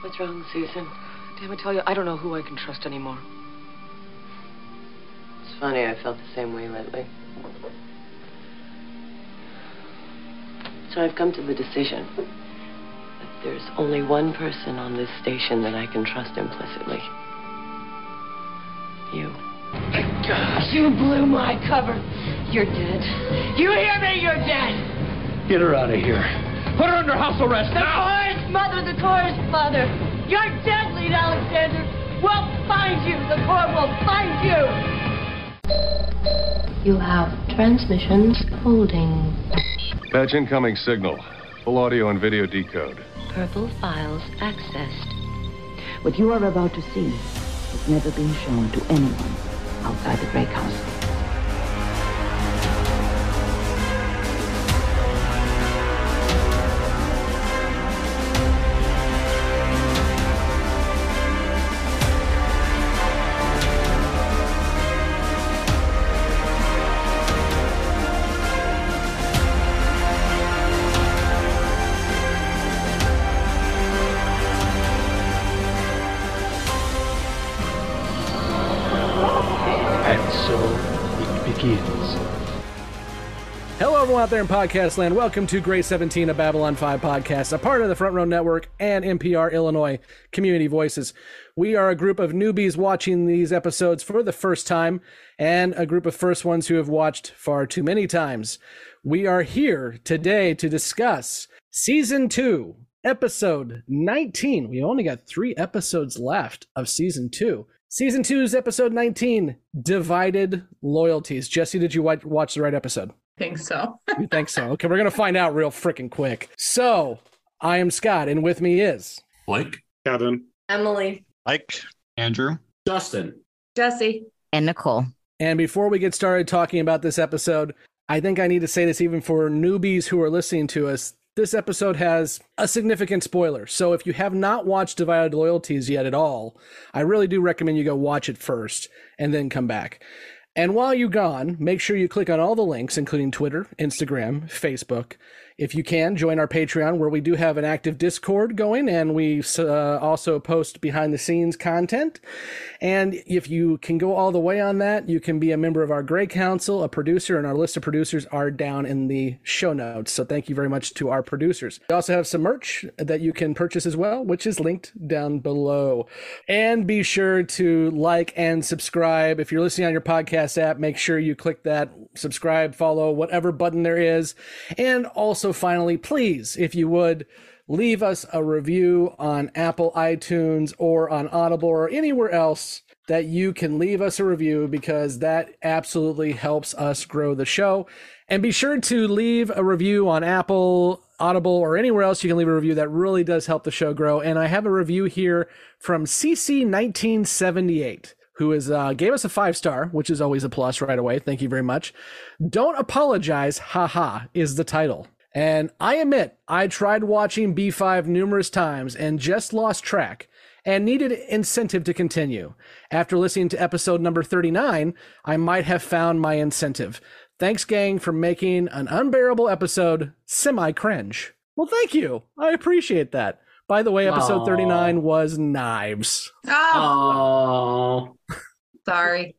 What's wrong, Susan? Damn, I tell you, I don't know who I can trust anymore. It's funny, I felt the same way lately. So I've come to the decision that there's only one person on this station that I can trust implicitly. You. You blew my cover. You're dead. You hear me? You're dead. Get her out of here. Put her under house arrest The now! Chorus mother, the chorus father. You're dead, Lyta Alexander. We'll find you. The Corps will find you. You have transmissions holding. Patch incoming signal. Full audio and video decode. Purple files accessed. What you are about to see has never been shown to anyone outside the Grey Council. Out there in podcast land. Welcome to Grey 17, a Babylon 5 podcast, a part of the Front Row Network and NPR Illinois Community Voices. We are a group of newbies watching these episodes for the first time and a group of first ones who have watched far too many times. We are here today to discuss Season 2, Episode 19. We only got three episodes left of Season 2. Season 2's Episode 19, Divided Loyalties. Jesse, did you watch the right episode? Think so. You think so? Okay, we're gonna find out real freaking quick. So, I am Scott, and with me is Blake, Kevin. Emily. Mike, Andrew. Justin. Jesse. and Nicole. And before we get started talking about this episode, I think I need to say this even for newbies who are listening to us. This episode has a significant spoiler. So if you have not watched Divided Loyalties yet at all, I really do recommend you go watch it first and then come back. And while you're gone, make sure you click on all the links, including Twitter, Instagram, Facebook. If you can, join our Patreon, where we do have an active Discord going, and we uh, also post behind the scenes content. And if you can go all the way on that, you can be a member of our Grey Council, a producer, and our list of producers are down in the show notes. So thank you very much to our producers. We also have some merch that you can purchase as well, which is linked down below. And be sure to like and subscribe. If you're listening on your podcast app, make sure you click that subscribe, follow, whatever button there is. And also, finally, please, if you would, leave us a review on Apple iTunes or on Audible or anywhere else that you can leave us a review because that absolutely helps us grow the show. And be sure to leave a review on Apple, Audible, or anywhere else you can leave a review. That really does help the show grow. And I have a review here from CC1978 who is uh, gave us a five star, which is always a plus right away. Thank you very much. Don't apologize, haha, is the title. And I admit, I tried watching B5 numerous times and just lost track and needed incentive to continue. After listening to episode number 39, I might have found my incentive. Thanks, gang, for making an unbearable episode semi cringe. Well, thank you. I appreciate that. By the way, episode Aw. 39 was knives. Oh, sorry.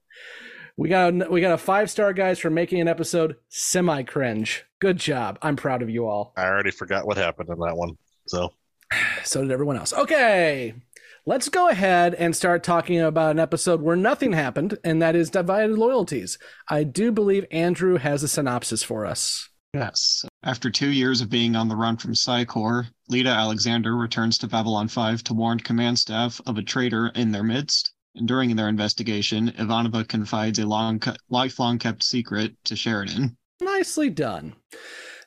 We got a, we got a five star guys for making an episode semi cringe. Good job. I'm proud of you all. I already forgot what happened in that one. So So did everyone else. Okay. Let's go ahead and start talking about an episode where nothing happened, and that is Divided Loyalties. I do believe Andrew has a synopsis for us. Yes. After two years of being on the run from Psycor, Lyta Alexander returns to Babylon 5 to warn command staff of a traitor in their midst. During their investigation, Ivanova confides a long, lifelong kept secret to Sheridan. Nicely done.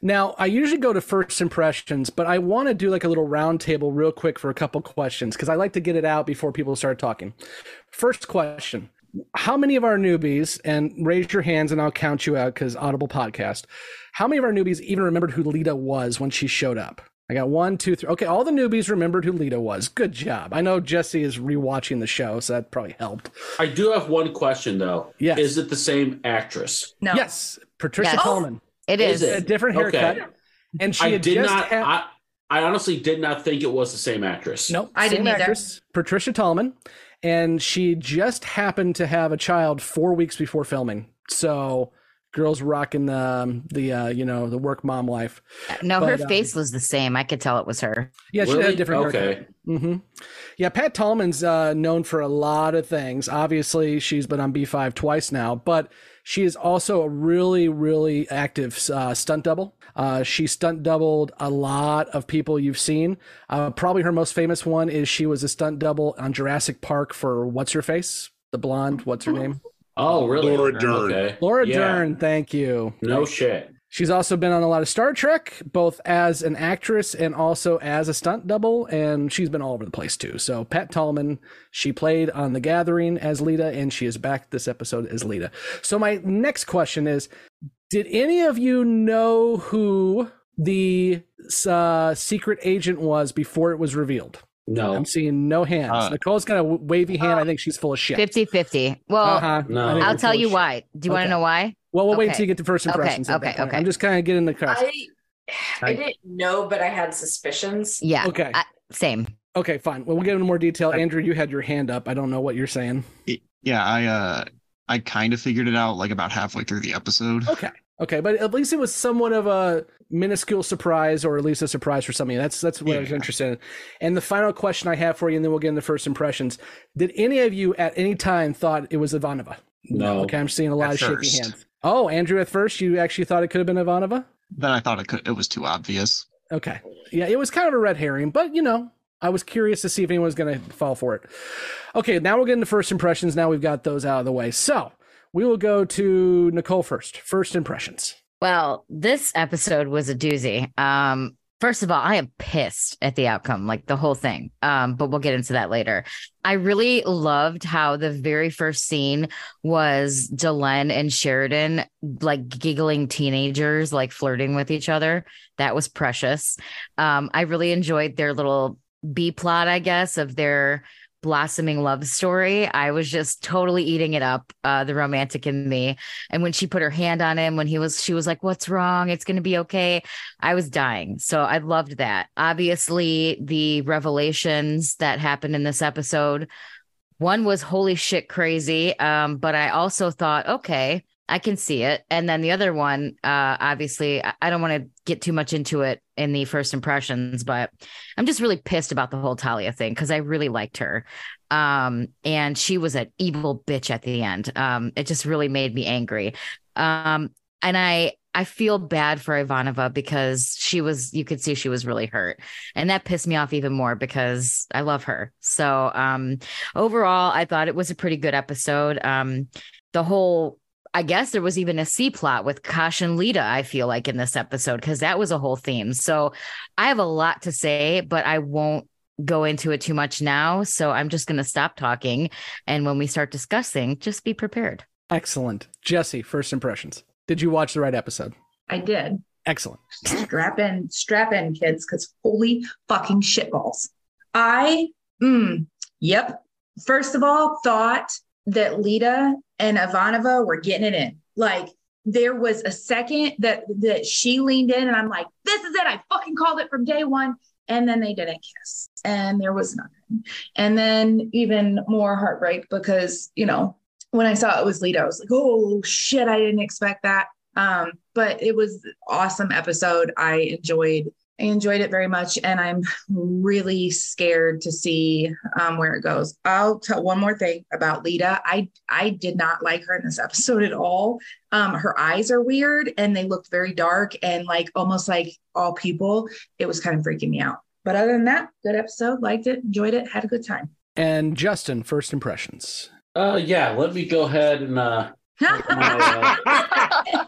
Now, I usually go to first impressions, but I want to do like a little round table real quick for a couple questions because I like to get it out before people start talking. First question How many of our newbies, and raise your hands and I'll count you out because Audible podcast, how many of our newbies even remembered who Lyta was when she showed up? I got one, two, three. Okay, all the newbies remembered who Lyta was. Good job. I know Jesse is rewatching the show, so that probably helped. I do have one question though. Yes. Is it the same actress? No. Yes, Patricia Yes. Oh, Coleman. It Is is. it? A different haircut. Okay. And she I had did just not. had- I, I honestly did not think it was the same actress. Nope. I same didn't either. Patricia Tallman, and she just happened to have a child four weeks before filming. So, girls rocking the um, the uh, you know the work mom life. No, But, her um, face was the same. I could tell it was her. Yeah, she had a different Okay. haircut. hmm Yeah, Pat Tallman's uh, known for a lot of things. Obviously, she's been on B5 twice now, but she is also a really, really active uh, stunt double. Uh, she stunt doubled a lot of people you've seen. Uh, probably her most famous one is she was a stunt double on Jurassic Park for what's her face, the blonde. What's her name? Oh, really? Laura Dern. Okay. Laura Yeah. Dern. Thank you. No shit. She's also been on a lot of Star Trek, both as an actress and also as a stunt double, and she's been all over the place too. So Pat Tallman, she played on The Gathering as Lyta, and she is back this episode as Lyta. So my next question is: Did any of you know who the uh, secret agent was before it was revealed? No. I'm seeing no hands. Uh, Nicole's got a wavy hand. I think she's full of shit. 50 50. Well, Uh-huh. No. I think I'll tell you shit. why. Do you want to know why? Well, we'll wait until you get the first impressions. at that okay, okay. I'm just kind of getting the cast. I I didn't know, but I had suspicions. Yeah. Okay. I- same. Okay, fine. Well, we'll get into more detail. Andrew, you had your hand up. I don't know what you're saying. Yeah, I uh I kind of figured it out like about halfway through the episode. Okay. Okay, but at least it was somewhat of a minuscule surprise, or at least a surprise for some of you. That's that's what I was interested in. And the final question I have for you, and then we'll get into first impressions. Did any of you at any time thought it was Ivanova? No. Okay, I'm seeing a lot At of shaky first. hands. Oh, Andrew, at first you actually thought it could have been Ivanova? Then I thought it could it was too obvious. Okay. Yeah, it was kind of a red herring, but you know, I was curious to see if anyone was going to fall for it. Okay, now we'll get into first impressions. Now we've got those out of the way. So we will go to Nicole first. First impressions. Well, this episode was a doozy. Um, first of all, I am pissed at the outcome, like the whole thing. Um, but we'll get into that later. I really loved how the very first scene was Delenn and Sheridan like giggling teenagers, like flirting with each other. That was precious. Um, I really enjoyed their little B plot, I guess, of their blossoming love story. I was just totally eating it up, uh, the romantic in me. And when she put her hand on him, when he was, she was like, What's wrong? It's going to be okay. I was dying. So I loved that. Obviously, the revelations that happened in this episode one was holy shit crazy. Um, but I also thought, okay, I can see it. And then the other one, uh, obviously, I, don't want to get too much into it in the first impressions, but I'm just really pissed about the whole Talia thing because I really liked her. Um, and she was an evil bitch at the end. Um, it just really made me angry. Um, and I I feel bad for Ivanova because she was you could see she was really hurt. And that pissed me off even more because I love her. So um overall I thought it was a pretty good episode. Um the whole I guess there was even a C plot with Kosh and Lyta, I feel like in this episode, because that was a whole theme. So I have a lot to say, but I won't go into it too much now. So I'm just going to stop talking. And when we start discussing, just be prepared. Excellent. Jesse, first impressions. Did you watch the right episode? I did. Excellent. Strap in, strap in, kids, because holy fucking shitballs. I, mm, yep. First of all, thought that Lyta and Ivanova were getting it in. Like there was a second that that she leaned in, and I'm like, this is it. I fucking called it from day one. And then they didn't kiss, and there was nothing. And then even more heartbreak because you know when I saw it was Lyta, I was like, oh shit, I didn't expect that. Um, but it was awesome episode. I enjoyed I enjoyed it very much, and I'm really scared to see um, where it goes. I'll tell one more thing about Lyta. I I did not like her in this episode at all. Um, her eyes are weird, and they looked very dark and like almost like all people. It was kind of freaking me out. But other than that, good episode. Liked it, enjoyed it, had a good time. And Justin, first impressions. Uh, yeah. Let me go ahead and uh.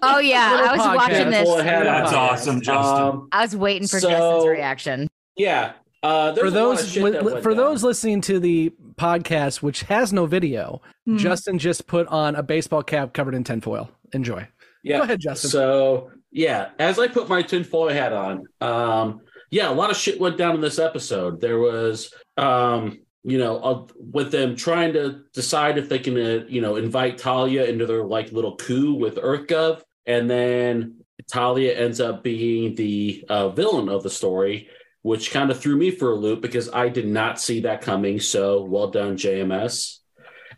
Oh yeah, I was watching this. Ahead That's on awesome, Justin. Um, I was waiting for So- Justin's reaction. yeah. Uh, For a lot of those shit li- for down. those listening to the podcast, which has no video, Hmm. Justin just put on a baseball cap covered in tinfoil. Enjoy. Yeah. Go ahead, Justin. So yeah, as I put my tinfoil hat on, um, yeah, a lot of shit went down in this episode. There was, um, you know, with them trying to decide if they can, uh, you know, invite Talia into their like little coup with EarthGov, and then Talia ends up being the uh, villain of the story, which kind of threw me for a loop because I did not see that coming. So well done, JMS.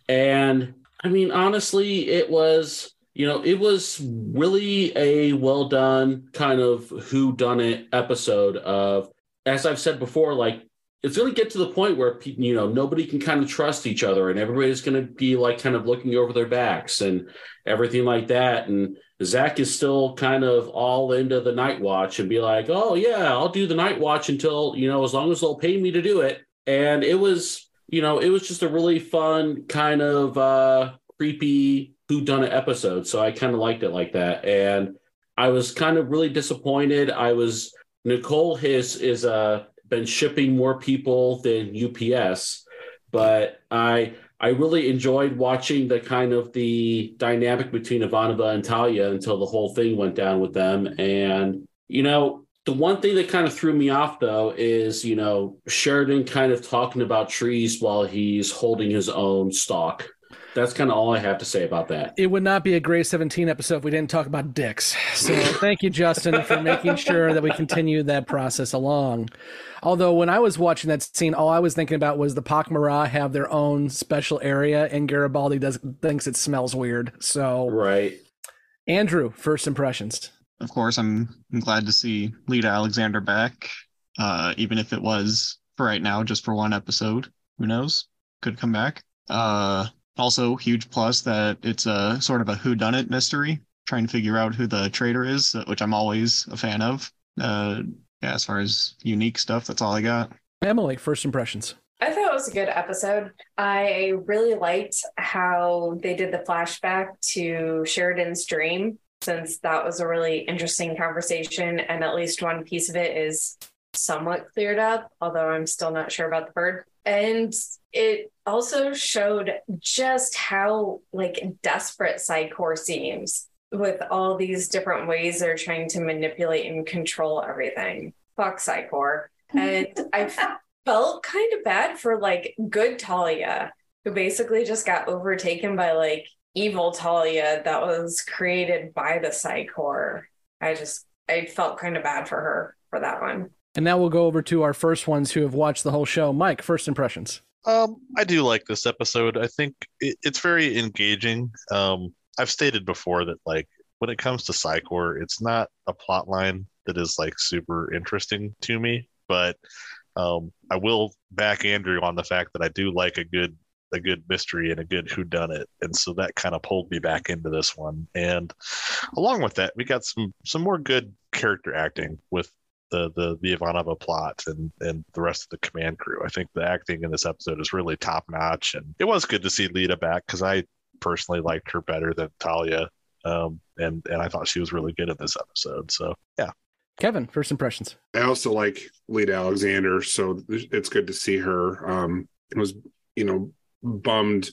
And I mean, honestly, it was you know it was really a well done kind of who done it episode of as I've said before, like it's going to get to the point where you know nobody can kind of trust each other and everybody's going to be like kind of looking over their backs and everything like that and zach is still kind of all into the night watch and be like oh yeah i'll do the night watch until you know as long as they'll pay me to do it. And it was you know it was just a really fun kind of uh creepy who done it episode so i kind of liked it like that and i was kind of really disappointed. I was nicole his is uh been shipping more people than UPS, but I I really enjoyed watching the kind of the dynamic between Ivanova and Talia until the whole thing went down with them. And you know, the one thing that kind of threw me off though is you know Sheridan kind of talking about trees while he's holding his own stalk that's kind of all I have to say about that. It would not be a Grey 17 episode if we didn't talk about dicks. So thank you, Justin, for making sure that we continue that process along. Although when I was watching that scene, all I was thinking about was the Pak'ma'ra have their own special area, and Garibaldi does thinks it smells weird. So right, Andrew, first impressions. Of course, I'm, I'm glad to see Lyta Alexander back, uh, even if it was for right now, just for one episode. Who knows? Could come back. Uh, also, huge plus that it's a sort of a whodunit mystery, trying to figure out who the traitor is, which I'm always a fan of. Uh, yeah, as far as unique stuff, that's all I got. Emily, first impressions. I thought it was a good episode. I really liked how they did the flashback to Sheridan's dream, since that was a really interesting conversation. And at least one piece of it is somewhat cleared up, although I'm still not sure about the bird. And it also showed just how like desperate Psi-Corps seems with all these different ways they're trying to manipulate and control everything. Fuck Psi-Corps. And I felt kind of bad for like good Talia, who basically just got overtaken by like evil Talia that was created by the Psi-Corps. I just I felt kind of bad for her for that one. And now we'll go over to our first ones who have watched the whole show. Mike, first impressions. Um, I do like this episode. I think it, it's very engaging. Um, I've stated before that like when it comes to Psi-Corps, it's not a plot line that is like super interesting to me, but um, I will back Andrew on the fact that I do like a good a good mystery and a good who done it and so that kind of pulled me back into this one and along with that we got some some more good character acting with the the the Ivanova plot and and the rest of the command crew. I think the acting in this episode is really top notch, and it was good to see Lyta back because I personally liked her better than Talia, um, and and I thought she was really good in this episode. So yeah. Kevin, first impressions. I also like Lyta Alexander, so it's good to see her. Um, it was you know bummed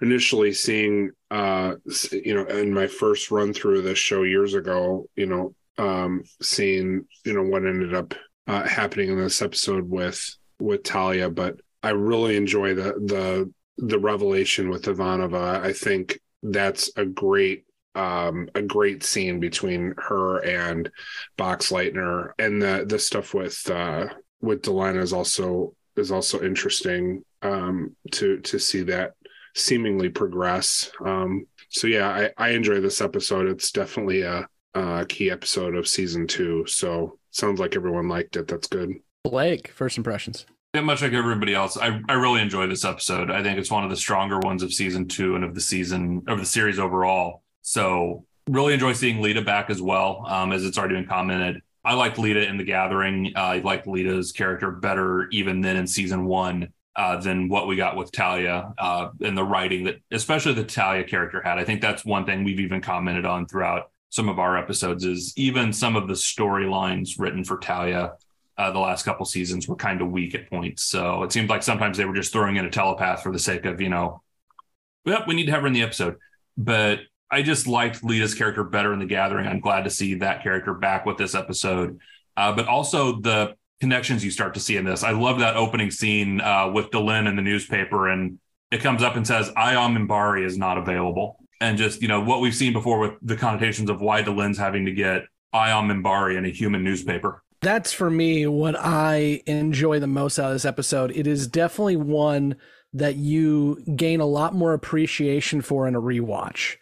initially seeing uh you know in my first run through this show years ago you know um, seeing you know what ended up uh, happening in this episode with with Talia, but I really enjoy the the the revelation with Ivanova. I think that's a great um, a great scene between her and Boxleitner, and the the stuff with uh, with Delenn is also is also interesting um, to to see that seemingly progress. Um, so yeah, I, I enjoy this episode. It's definitely a uh, key episode of season two. So sounds like everyone liked it. That's good. Blake, first impressions. Yeah, much like everybody else, I, I really enjoy this episode. I think it's one of the stronger ones of season two and of the season of the series overall. So really enjoy seeing Lyta back as well, um, as it's already been commented. I liked Lyta in the Gathering. Uh, I liked Lyta's character better even than in season one uh, than what we got with Talia uh, and the writing that, especially the Talia character had. I think that's one thing we've even commented on throughout some of our episodes is even some of the storylines written for Talia uh, the last couple seasons were kind of weak at points. So it seemed like sometimes they were just throwing in a telepath for the sake of, you know, yep, we need to have her in the episode. But I just liked Lyta's character better in the gathering. I'm glad to see that character back with this episode. Uh, but also the connections you start to see in this. I love that opening scene uh, with Delenn in the newspaper, and it comes up and says, Ayam Minbari is not available and just you know what we've seen before with the connotations of why Delenn's having to get Ayam Minbari in a human newspaper. That's for me what I enjoy the most out of this episode. It is definitely one that you gain a lot more appreciation for in a rewatch.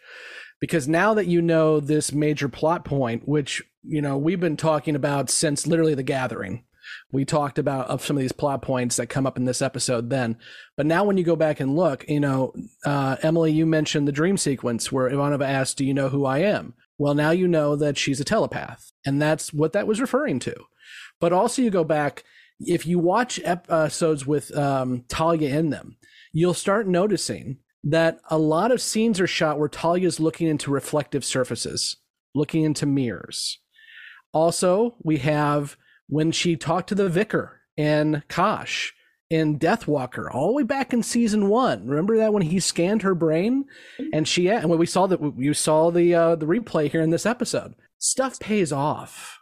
Because now that you know this major plot point, which, you know, we've been talking about since literally the gathering. We talked about of some of these plot points that come up in this episode then. But now when you go back and look, you know, uh, Emily, you mentioned the dream sequence where Ivanova asked, Do you know who I am? Well, now you know that she's a telepath. And that's what that was referring to. But also, you go back, if you watch episodes with um, Talia in them, you'll start noticing that a lot of scenes are shot where Talia is looking into reflective surfaces, looking into mirrors. Also, we have when she talked to the vicar and Kosh in Deathwalker, all the way back in season one. Remember that when he scanned her brain, and she and when we saw that you saw the uh, the replay here in this episode, stuff pays off,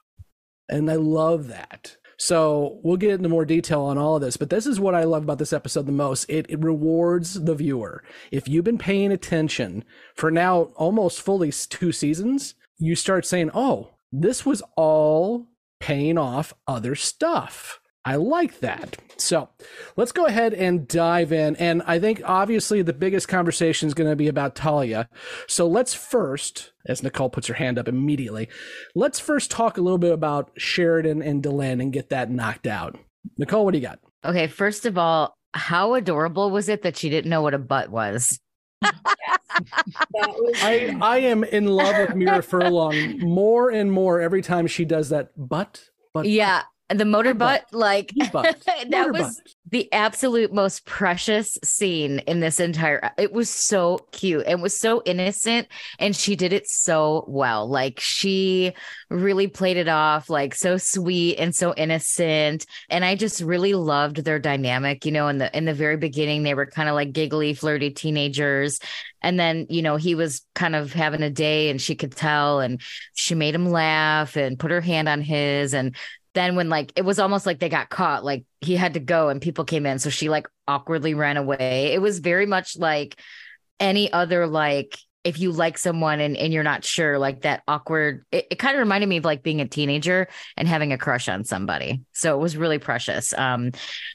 and I love that. So we'll get into more detail on all of this, but this is what I love about this episode the most. It, it rewards the viewer. If you've been paying attention for now almost fully two seasons, you start saying, "Oh, this was all paying off other stuff." I like that. So let's go ahead and dive in. And I think obviously the biggest conversation is going to be about Talia. So let's first, as Nicole puts her hand up immediately, let's first talk a little bit about Sheridan and Delenn and get that knocked out. Nicole, what do you got? Okay, first of all, how adorable was it that she didn't know what a butt was? I I am in love with Mira Furlan more and more every time she does that butt. But yeah, the motor butt, like butt. that Motor was butt. the absolute most precious scene in this entire uh, it was so cute and was so innocent and she did it so well like she really played it off like so sweet and so innocent and i just really loved their dynamic you know in the in the very beginning they were kind of like giggly flirty teenagers and then you know he was kind of having a day and she could tell and she made him laugh and put her hand on his and then when like it was almost like they got caught like he had to go and people came in. So she like awkwardly ran away. It was very much like any other like if you like someone and, and you're not sure like that awkward it, it kind of reminded me of like being a teenager and having a crush on somebody. So it was really precious. Um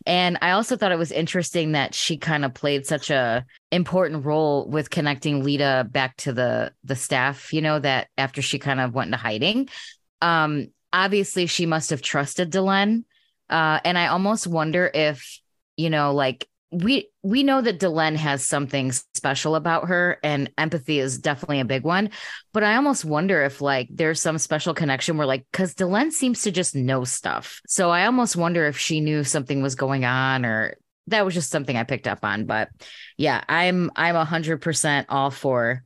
and i also thought it was interesting that she kind of played such a important role with connecting lyta back to the the staff you know that after she kind of went into hiding. Um obviously she must have trusted Delenn. Uh, and I almost wonder if, you know, like we we know that Delenn has something special about her and empathy is definitely a big one. But I almost wonder if like there's some special connection where like because Delenn seems to just know stuff. So I almost wonder if she knew something was going on or that was just something I picked up on. But yeah, I'm I'm a hundred percent all for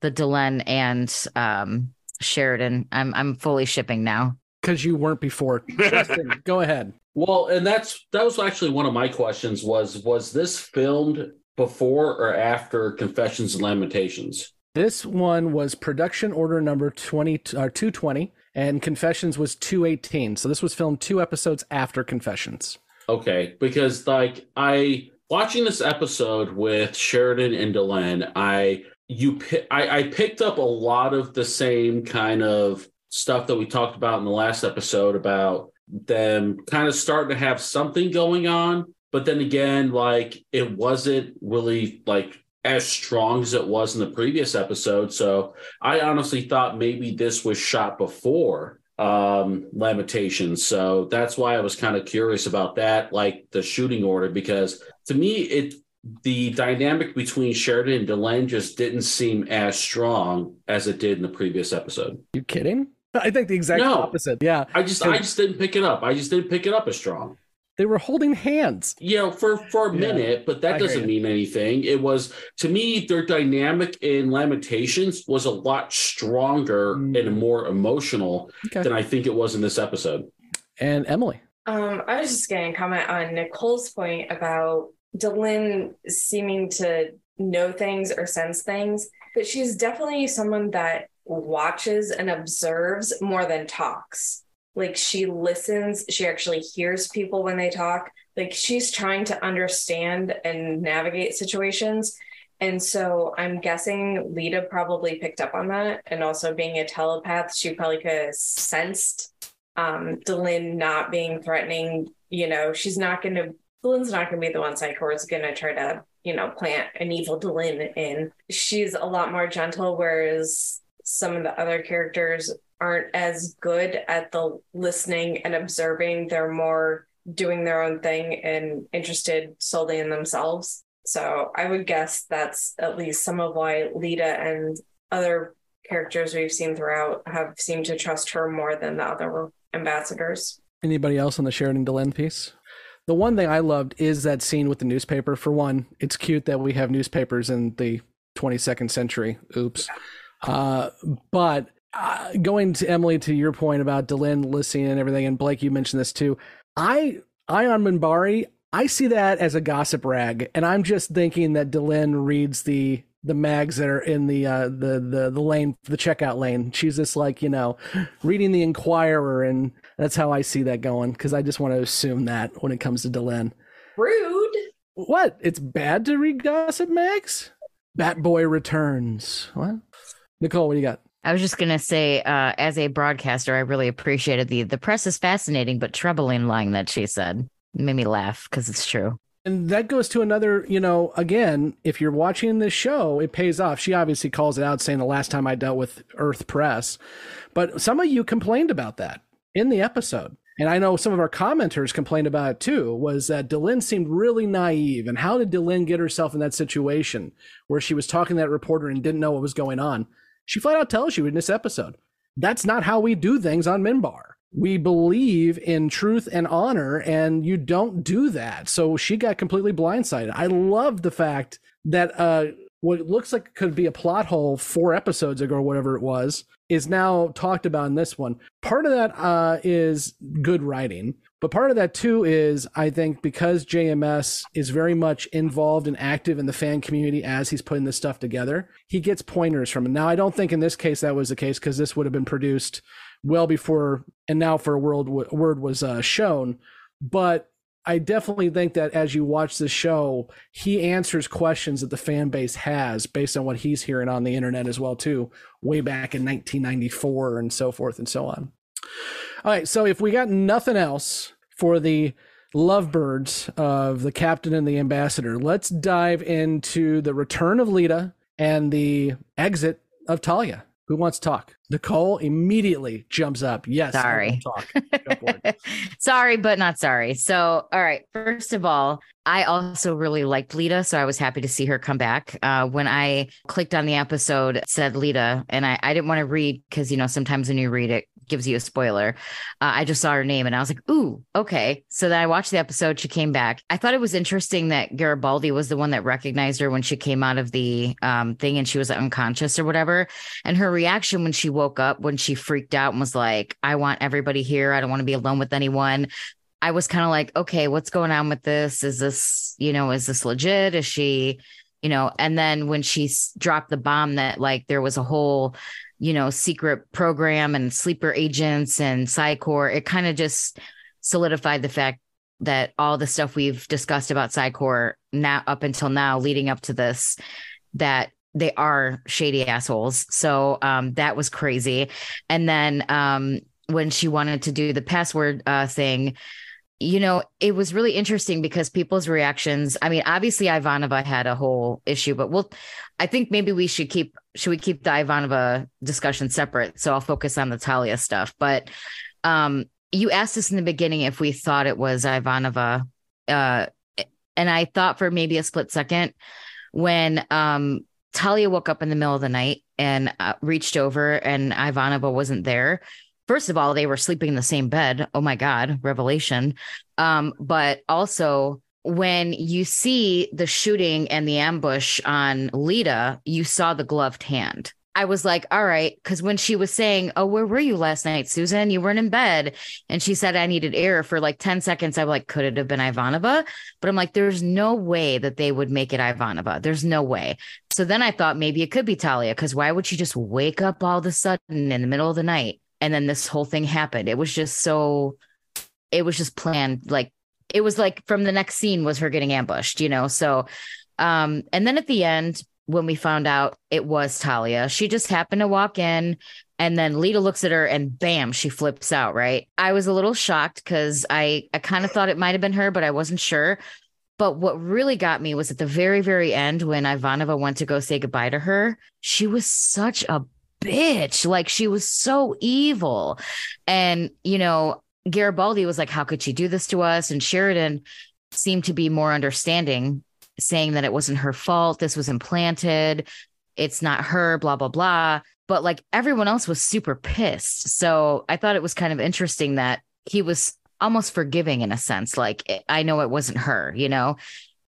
the Delenn and um Sheridan. I'm I'm fully shipping now. Because you weren't before. Justin, go ahead. Well, and that's that was actually one of my questions was was this filmed before or after Confessions and Lamentations? This one was production order number 20 uh, or 220 and Confessions was 218. So this was filmed two episodes after Confessions. Okay, because like I watching this episode with Sheridan and Delenn, I you I, I picked up a lot of the same kind of stuff that we talked about in the last episode about them kind of starting to have something going on, but then again, like it wasn't really like as strong as it was in the previous episode. So I honestly thought maybe this was shot before um lamentations so that's why i was kind of curious about that like the shooting order because to me it the dynamic between Sheridan and Delenn just didn't seem as strong as it did in the previous episode. You kidding? I think the exact No. opposite. Yeah. I just I just didn't pick it up. I just didn't pick it up as strong. They were holding hands. You know, for for a Yeah, minute, but that hear doesn't mean anything. It was to me their dynamic in Lamentations was a lot stronger and more emotional Mm. Okay. than I think it was in this episode. And Emily. Um, I was just going to comment on Nicole's point about Delenn seeming to know things or sense things, but she's definitely someone that watches and observes more than talks. Like she listens, she actually hears people when they talk. Like she's trying to understand and navigate situations. And so I'm guessing Lyta probably picked up on that. And also being a telepath, she probably could have sensed um, Delenn not being threatening. You know, she's not going to. Delenn's not going to be the one Psi Corps is going to try to, you know, plant an evil Delenn in. She's a lot more gentle, whereas some of the other characters aren't as good at the listening and observing. They're more doing their own thing and interested solely in themselves. So I would guess that's at least some of why Lyta and other characters we've seen throughout have seemed to trust her more than the other ambassadors. Anybody else on the Sheridan Delenn piece? The one thing I loved is that scene with the newspaper. For one, it's cute that we have newspapers in the 22nd century. Oops. Uh, but uh, going to Emily to your point about Delenn listening and everything, and Blake, you mentioned this too. I Ion Minbari, I see that as a gossip rag, and I'm just thinking that Delenn reads the the mags that are in the uh, the the the lane, the checkout lane. She's just like you know, reading the Inquirer, and that's how I see that going. Because I just want to assume that when it comes to Delenn. Rude. What? It's bad to read gossip mags. Batboy returns. What? Nicole, what do you got? I was just gonna say, uh, as a broadcaster, I really appreciated the the press is fascinating but troubling line that she said. It made me laugh because it's true. And that goes to another, you know, again, if you're watching this show, it pays off. She obviously calls it out saying the last time I dealt with Earth Press. But some of you complained about that in the episode. And I know some of our commenters complained about it too, was that Delenn seemed really naive. And how did Delenn get herself in that situation where she was talking to that reporter and didn't know what was going on? She flat out tells you in this episode. That's not how we do things on Minbar we believe in truth and honor and you don't do that so she got completely blindsided i love the fact that uh what looks like could be a plot hole four episodes ago or whatever it was is now talked about in this one. Part of that uh is good writing but part of that too is i think because jms is very much involved and active in the fan community as he's putting this stuff together he gets pointers from it. Now i don't think in this case that was the case because this would have been produced well before and now for a world word was uh, shown but i definitely think that as you watch the show he answers questions that the fan base has based on what he's hearing on the internet as well too way back in 1994 and so forth and so on. All right so if we got nothing else for the lovebirds of the captain and the ambassador let's dive into the return of lyta and the exit of talia who wants to talk? Nicole immediately jumps up. Yes. Sorry. Talk. sorry, but not sorry. So, all right. First of all, I also really liked Lyta, so I was happy to see her come back. Uh, when I clicked on the episode, said Lyta, and I, I didn't want to read because you know sometimes when you read it, gives you a spoiler. Uh, I just saw her name and I was like, ooh, okay. So then I watched the episode. She came back. I thought it was interesting that Garibaldi was the one that recognized her when she came out of the um, thing and she was unconscious or whatever. And her reaction when she woke up, when she freaked out and was like, I want everybody here. I don't want to be alone with anyone. I was kind of like, okay, what's going on with this? Is this, you know, is this legit? Is she, you know, and then when she dropped the bomb that like there was a whole you know, secret program and sleeper agents and Psi Corps, it kind of just solidified the fact that all the stuff we've discussed about Psi Corps now up until now, leading up to this, that they are shady assholes. So um, that was crazy. And then um, when she wanted to do the password uh, thing, you know, it was really interesting because people's reactions. I mean, obviously Ivanova had a whole issue, but we'll I think maybe we should keep should we keep the Ivanova discussion separate? So I'll focus on the Talia stuff. But um you asked us in the beginning if we thought it was Ivanova. Uh and I thought for maybe a split second when um Talia woke up in the middle of the night and uh, reached over and Ivanova wasn't there first of all, they were sleeping in the same bed. Oh my God, revelation. Um, but also, when you see the shooting and the ambush on Lyta, you saw the gloved hand. I was like, all right. Cause when she was saying, Oh, where were you last night, Susan? You weren't in bed. And she said, I needed air for like 10 seconds. I'm like, could it have been Ivanova? But I'm like, there's no way that they would make it Ivanova. There's no way. So then I thought maybe it could be Talia. Cause why would she just wake up all of a sudden in the middle of the night? and then this whole thing happened it was just so it was just planned like it was like from the next scene was her getting ambushed you know so um and then at the end when we found out it was Talia she just happened to walk in And then Lyta looks at her and bam, she flips out, right? I was a little shocked because I, I kind of thought it might have been her, but I wasn't sure. But what really got me was at the very, very end when Ivanova went to go say goodbye to her, she was such a bitch. Like she was so evil. And, you know, Garibaldi was like, How could she do this to us? And Sheridan seemed to be more understanding, saying that it wasn't her fault. This was implanted. It's not her, blah, blah, blah. But like everyone else was super pissed. So I thought it was kind of interesting that he was almost forgiving in a sense. Like I know it wasn't her, you know?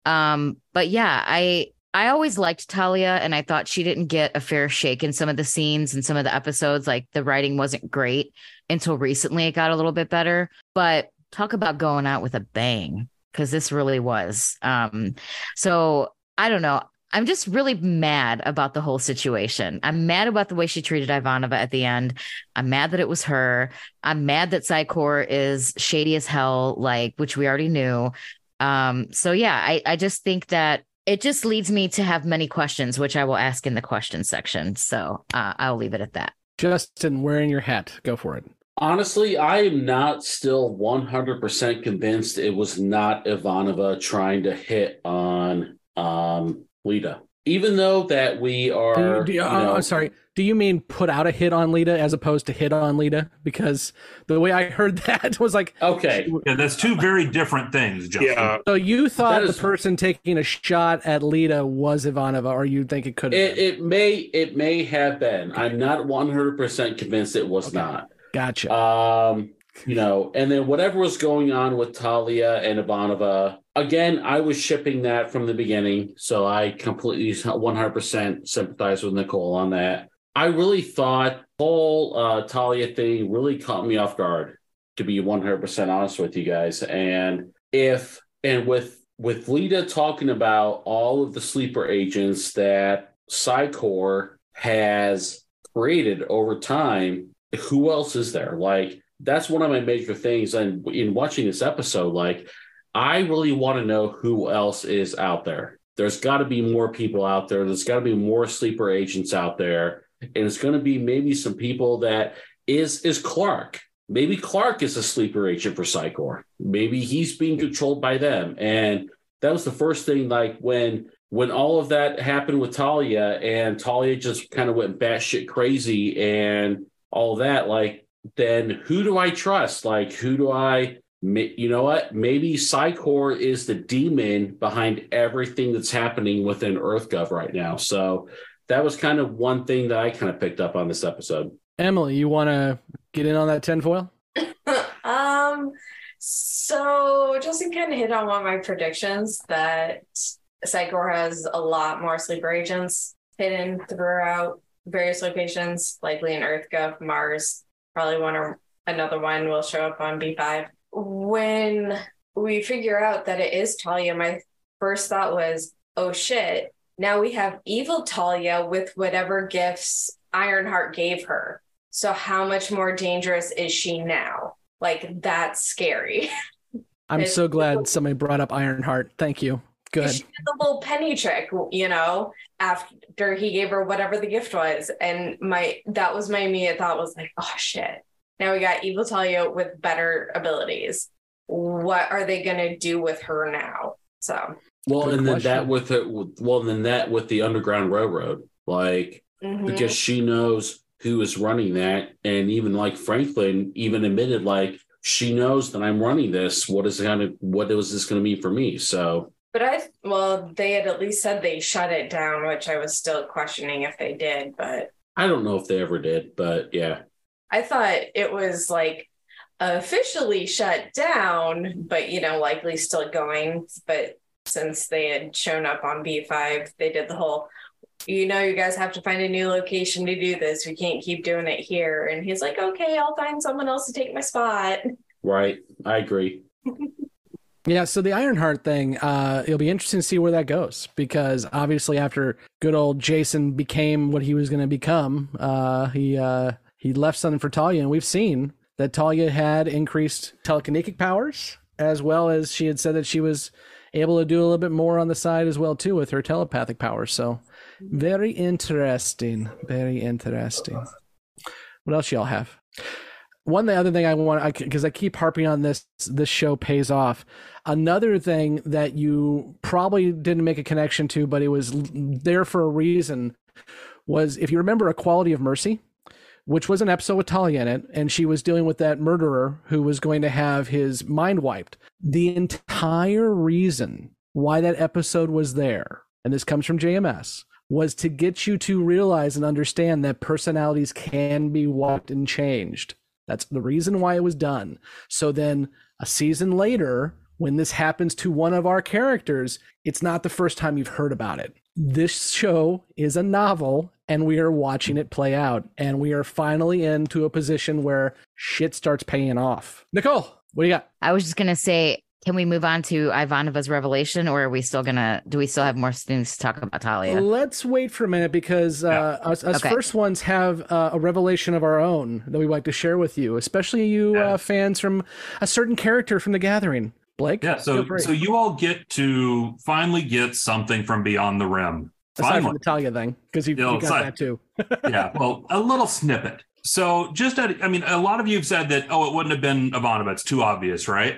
Um, but yeah, I I always liked Talia and I thought she didn't get a fair shake in some of the scenes and some of the episodes. Like the writing wasn't great until recently it got a little bit better. But talk about going out with a bang because this really was. Um, so I don't know. I'm just really mad about the whole situation. I'm mad about the way she treated Ivanova at the end. I'm mad that it was her. I'm mad that Psi Corps is shady as hell, like which we already knew. Um, so yeah, I, I just think that it just leads me to have many questions, which I will ask in the question section. So uh, I'll leave it at that. Justin, wearing your hat, go for it. Honestly, I am not still 100% convinced it was not Ivanova trying to hit on um, Lyta. Even though that we are, Do you, do you, you uh, know, sorry. Do you mean put out a hit on Lyta as opposed to hit on Lyta? Because the way I heard that was like, okay, yeah, that's two very different things. Justin. Yeah. So you thought That the person taking a shot at Lyta was Ivanova, or you think it could have it, it may it may have been. I'm not 100% convinced it was not. Gotcha. Um, you know, and then whatever was going on with Talia and Ivanova, again, I was shipping that from the beginning, so I completely 100% sympathize with Nicole on that. I really thought the whole uh, Talia thing really caught me off guard, to be 100% honest with you guys. And if and with with Lyta talking about all of the sleeper agents that Psi Corps has created over time, who else is there? Like that's one of my major things. And in watching this episode, like I really want to know who else is out there. There's got to be more people out there. There's got to be more sleeper agents out there, and it's going to be maybe some people that is is Clark. Maybe Clark is a sleeper agent for Psi Corps. Maybe he's being controlled by them. And that was the first thing. Like when when all of that happened with Talia, and Talia just kind of went batshit crazy, and all that. Like then who do I trust? Like who do I? You know what? Maybe Psi Corps is the demon behind everything that's happening within EarthGov right now. So that was kind of one thing that I kind of picked up on this episode. Emily, you want to get in on that tinfoil? um, so Justin kind of hit on one of my predictions that Psi Corps has a lot more sleeper agents hidden throughout various locations, likely in EarthGov, Mars, probably one or another one will show up on B5. When we figure out that it is Talia, my first thought was, oh shit, now we have evil Talia with whatever gifts Ironheart gave her. So how much more dangerous is she now? Like that's scary. I'm so glad somebody brought up Ironheart. Thank you. Good. She did the little penny trick, you know, after he gave her whatever the gift was. And my that was my immediate thought was like, oh shit. Now we got Evil Talia with better abilities. What are they gonna do with her now? So Well, Good and then that with it, well, and then that with the Underground Railroad, like mhm. because she knows who is running that, and even like Franklin even admitted, like she knows that I'm running this. What is kind of what was this going to mean for me? So But I, well, they had at least said they shut it down, which I was still questioning if they did. But I don't know if they ever did, but yeah, I thought it was like officially shut down, but you know, likely still going. But since they had shown up on B5, they did the whole, you know, you guys have to find a new location to do this. We can't keep doing it here. And he's like, okay, I'll find someone else to take my spot. right. I agree. Yeah, so the Ironheart thing, uh, it'll be interesting to see where that goes because obviously after good old Jason became what he was going to become, uh, he uh, he left something for Talia, and we've seen that Talia had increased telekinetic powers as well as she had said that she was able to do a little bit more on the side as well too with her telepathic powers. So very interesting, very interesting. What else y'all have? One the other thing I want because I, I keep harping on this. This show pays off. Another thing that you probably didn't make a connection to, but it was there for a reason, was if you remember a quality of mercy, which was an episode with Talia in it, and she was dealing with that murderer who was going to have his mind wiped. The entire reason why that episode was there, and this comes from JMS, was to get you to realize and understand that personalities can be wiped and changed. That's the reason why it was done. So then a season later, when this happens to one of our characters, it's not the first time you've heard about it. This show is a novel and we are watching it play out and we are finally into a position where shit starts paying off. Nicole, what do you got? I was just gonna say, can we move on to Ivanova's revelation, or are we still gonna? Do we still have more things to talk about Talia? Let's wait for a minute because uh, us, us Okay. first ones have uh, a revelation of our own that we'd like to share with you, especially you uh, fans from a certain character from The Gathering. Blake? Yeah, so so you all get to finally get something from beyond the rim. Aside Finally. from the Talia thing, because you, You know, you got aside- that too. yeah, well, a little snippet. So just at, I mean, a lot of you have said that, oh, it wouldn't have been Ivanova. It's too obvious, right?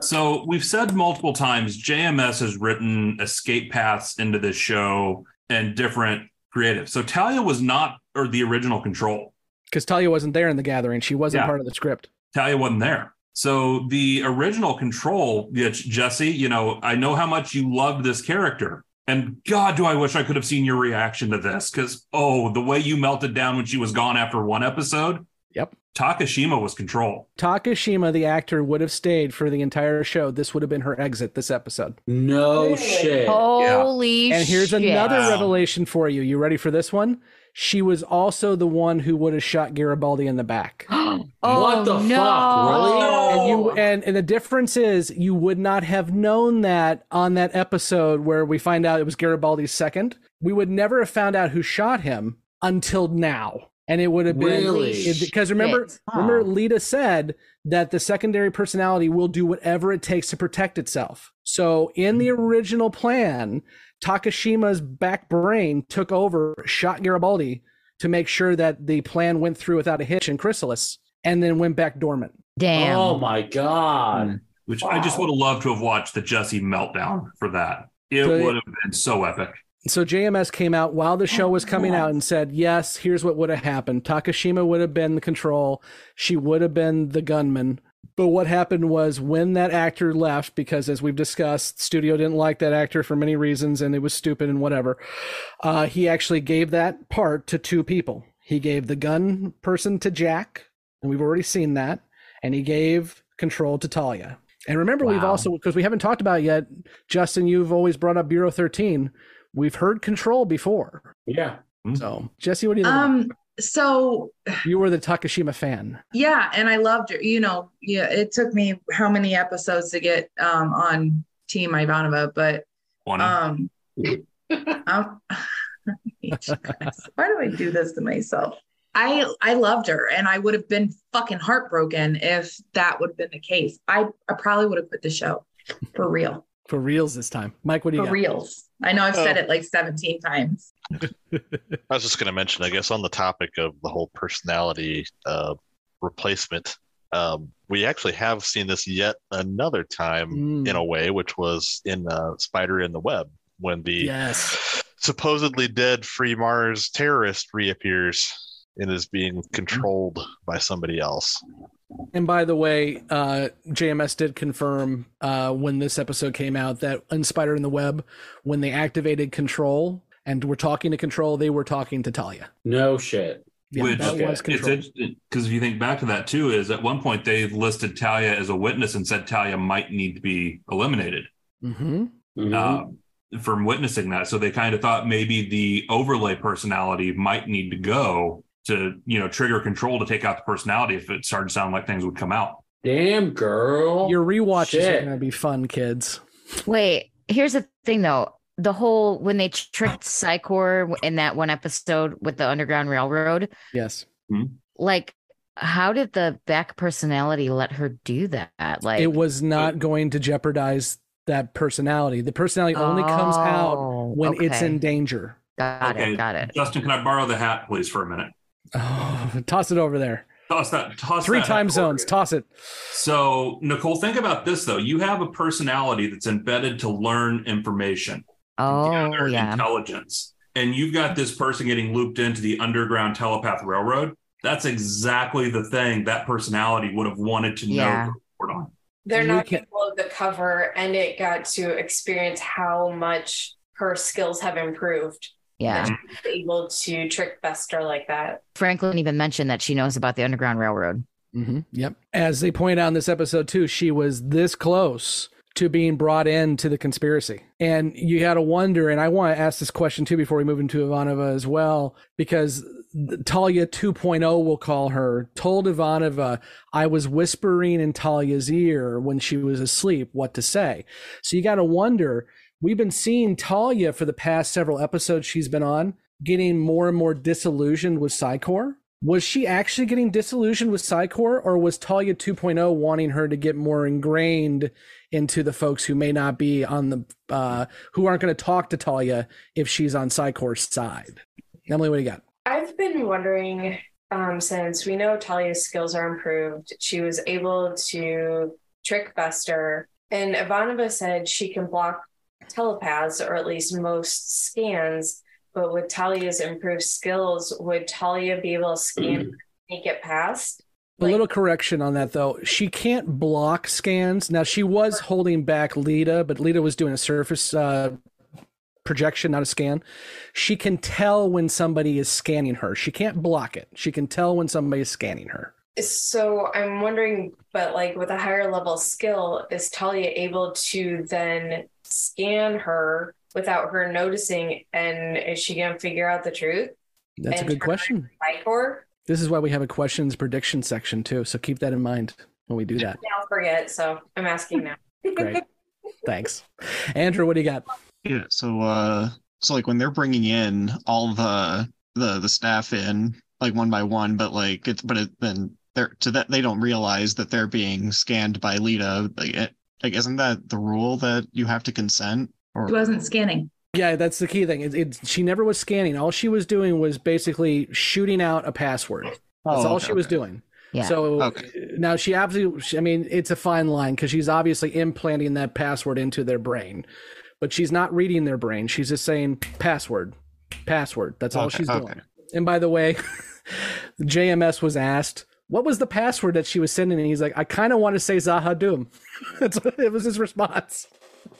So we've said multiple times, JMS has written escape paths into this show and different creative. So Talia was not, or the original control. Because Talia wasn't there in The Gathering. She wasn't Yeah. part of the script. Talia wasn't there. So the original control, Jessi, you know, I know how much you loved this character. And God, do I wish I could have seen your reaction to this. Because, oh, the way you melted down when she was gone after one episode. Yep. Takashima was control. Takashima, the actor, would have stayed for the entire show. This would have been her exit this episode. No shit. Holy shit. And here's shit. another revelation for you. You ready for this one? She was also the one who would have shot Garibaldi in the back. oh, What the no. fuck? Really? And you and, and the difference is you would not have known that on that episode where we find out it was Garibaldi's second. We would never have found out who shot him until now. And it would have been Really? it- because remember Shit. remember Lyta said that the secondary personality will do whatever it takes to protect itself. So in the original plan, Takashima's back brain took over, shot Garibaldi to make sure that the plan went through without a hitch in Chrysalis, and then went back dormant. Damn. Oh my god. Hmm. Which I just would have loved to have watched the Jessi meltdown for that. It So- would have been so epic. So JMS came out while the show was coming out and said, "Yes, here's what would have happened. Takashima would have been the control. She would have been the gunman. But what happened was when that actor left, because as we've discussed, studio didn't like that actor for many reasons, and it was stupid and whatever. Uh, he actually gave that part to two people. He gave the gun person to Jack, and we've already seen that, and he gave control to Talia. And remember, we've also because we haven't talked about it yet, Justin. You've always brought up Bureau 13 we've heard control before. Yeah. So, Jessi, what do you think? Um, so you were the Takashima fan. yeah, and I loved her. You know, yeah, it took me how many episodes to get um on Team Ivanova, but One um, um why do I do this to myself? I I loved her, and I would have been fucking heartbroken if that would have been the case. I I probably would have quit the show for real, For reals this time. Mike, what do you for got? reals. I know I've said Oh. it like seventeen times. I was just going to mention, I guess, on the topic of the whole personality uh, replacement, um, we actually have seen this yet another time Mm. in a way, which was in uh, Spider in the Web when the Yes. supposedly dead Free Mars terrorist reappears and is being controlled by somebody else. And by the way, uh, JMS did confirm uh, when this episode came out that in Spider in the Web, when they activated Control and were talking to Control, they were talking to Talia. No shit. Yeah, Which that was it's Control. interesting because if you think back to that too, is at one point they listed Talia as a witness and said Talia might need to be eliminated hmm Mhm. uh, from witnessing that. So they kind of thought maybe the overlay personality might need to go to you know trigger control to take out the personality if it started to sound like things would come out. Damn girl. Your rewatches are Shit. going to be fun, kids. Wait, here's the thing though. The whole when they tricked Psi Corps in that one episode with the Underground Railroad, Yes. Hmm? like how did the back personality let her do that? Like it was not going to jeopardize that personality. The personality only comes out Oh, when it's in danger. Got okay, it, got it. Justin, can I borrow the hat, please, for a minute? Oh, toss it over there. Toss that. Toss Three that time zones. it. Toss it. So, Nicole, think about this though. You have a personality that's embedded to learn information, Oh, yeah. intelligence, and you've got this person getting looped into the underground telepath railroad. That's exactly the thing that personality would have wanted to know Yeah. report on. They're not can- below the cover, and it got to experience how much her skills have improved. Yeah. She's able to trick Bester like that. Franklin even mentioned that she knows about the Underground Railroad. hmm Yep. As they point out in this episode too, she was this close to being brought into the conspiracy. And you got to wonder, and I want to ask this question too before we move into Ivanova as well, because Talia 2.0, we'll call her, told Ivanova, I was whispering in Talia's ear when she was asleep what to say. So you got to wonder, we've been seeing Talia for the past several episodes she's been on getting more and more disillusioned with Psi Corps. Was she actually getting disillusioned with Psi Corps, or was Talia 2.0 wanting her to get more ingrained into the folks who may not be on the, uh, who aren't going to talk to Talia if she's on Psi Corps's side? Emily, what do you got? I've been wondering um, since we know Talia's skills are improved, she was able to trick Bester, and Ivanova said she can block telepaths or at least most scans. But with Talia's improved skills, would Talia be able to scan make it past? A little correction on that though. She can't block scans. Now she was holding back Lyta, but Lyta was doing a surface uh, projection, not a scan. She can tell when somebody is scanning her. She can't block it. She can tell when somebody is scanning her. So I'm wondering, but like with a higher level skill, is Talia able to then scan her without her noticing? And is she going to figure out the truth? That's a good question. Psi Corps? This is why we have a questions prediction section too. So keep that in mind when we do that. Yeah, I'll forget. So I'm asking now. Great. Thanks. Andrew, what do you got? Yeah, so uh so like when they're bringing in all the the the staff in like one by one, but like it's but it, then they're to that they don't realize that they're being scanned by Lyta. Like, it, like isn't that the rule that you have to consent? Or She wasn't scanning. Yeah, that's the key thing. It, it, she never was scanning. All she was doing was basically shooting out a password. That's Oh, all okay, she was okay. doing. Yeah. So Okay. now she absolutely, I mean, it's a fine line because she's obviously implanting that password into their brain, but she's not reading their brain. She's just saying password, password. That's all she's doing. And by the way, JMS was asked, what was the password that she was sending? And he's like, I kind of want to say Z'ha'dum. That's it was his response.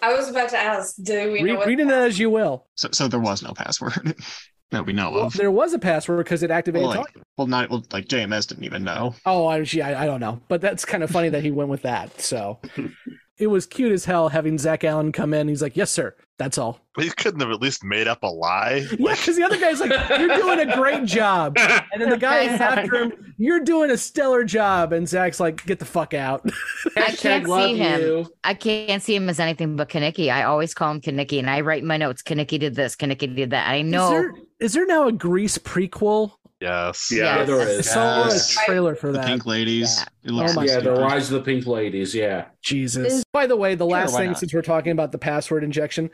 I was about to ask, do we know Read, what read it as you will. So so there was no password that we know of. There was a password because it activated. Well, like, Talia. well, not well, like JMS didn't even know. Oh, I, gee, I, I don't know, but that's kind of funny that he went with that. So it was cute as hell having Zack Allen come in. He's like, "Yes, sir. That's all." He couldn't have at least made up a lie. Yeah, because the other guy's like, "You're doing a great job," and then the guy after him, "You're doing a stellar job," and Zack's like, "Get the fuck out." I can't love see him. you. I can't see him as anything but Kenickie. I always call him Kenickie, and I write in my notes, Kenickie did this, Kenickie did that. I know. Is there, is there now a Grease prequel? Yes. Yeah, Yes. there I saw Yes. a trailer for The that. pink ladies. Yeah. It looks Oh my so yeah, the rise of the pink ladies. Yeah. Jesus. By the way, the last why thing, not? since we're talking about the password injection,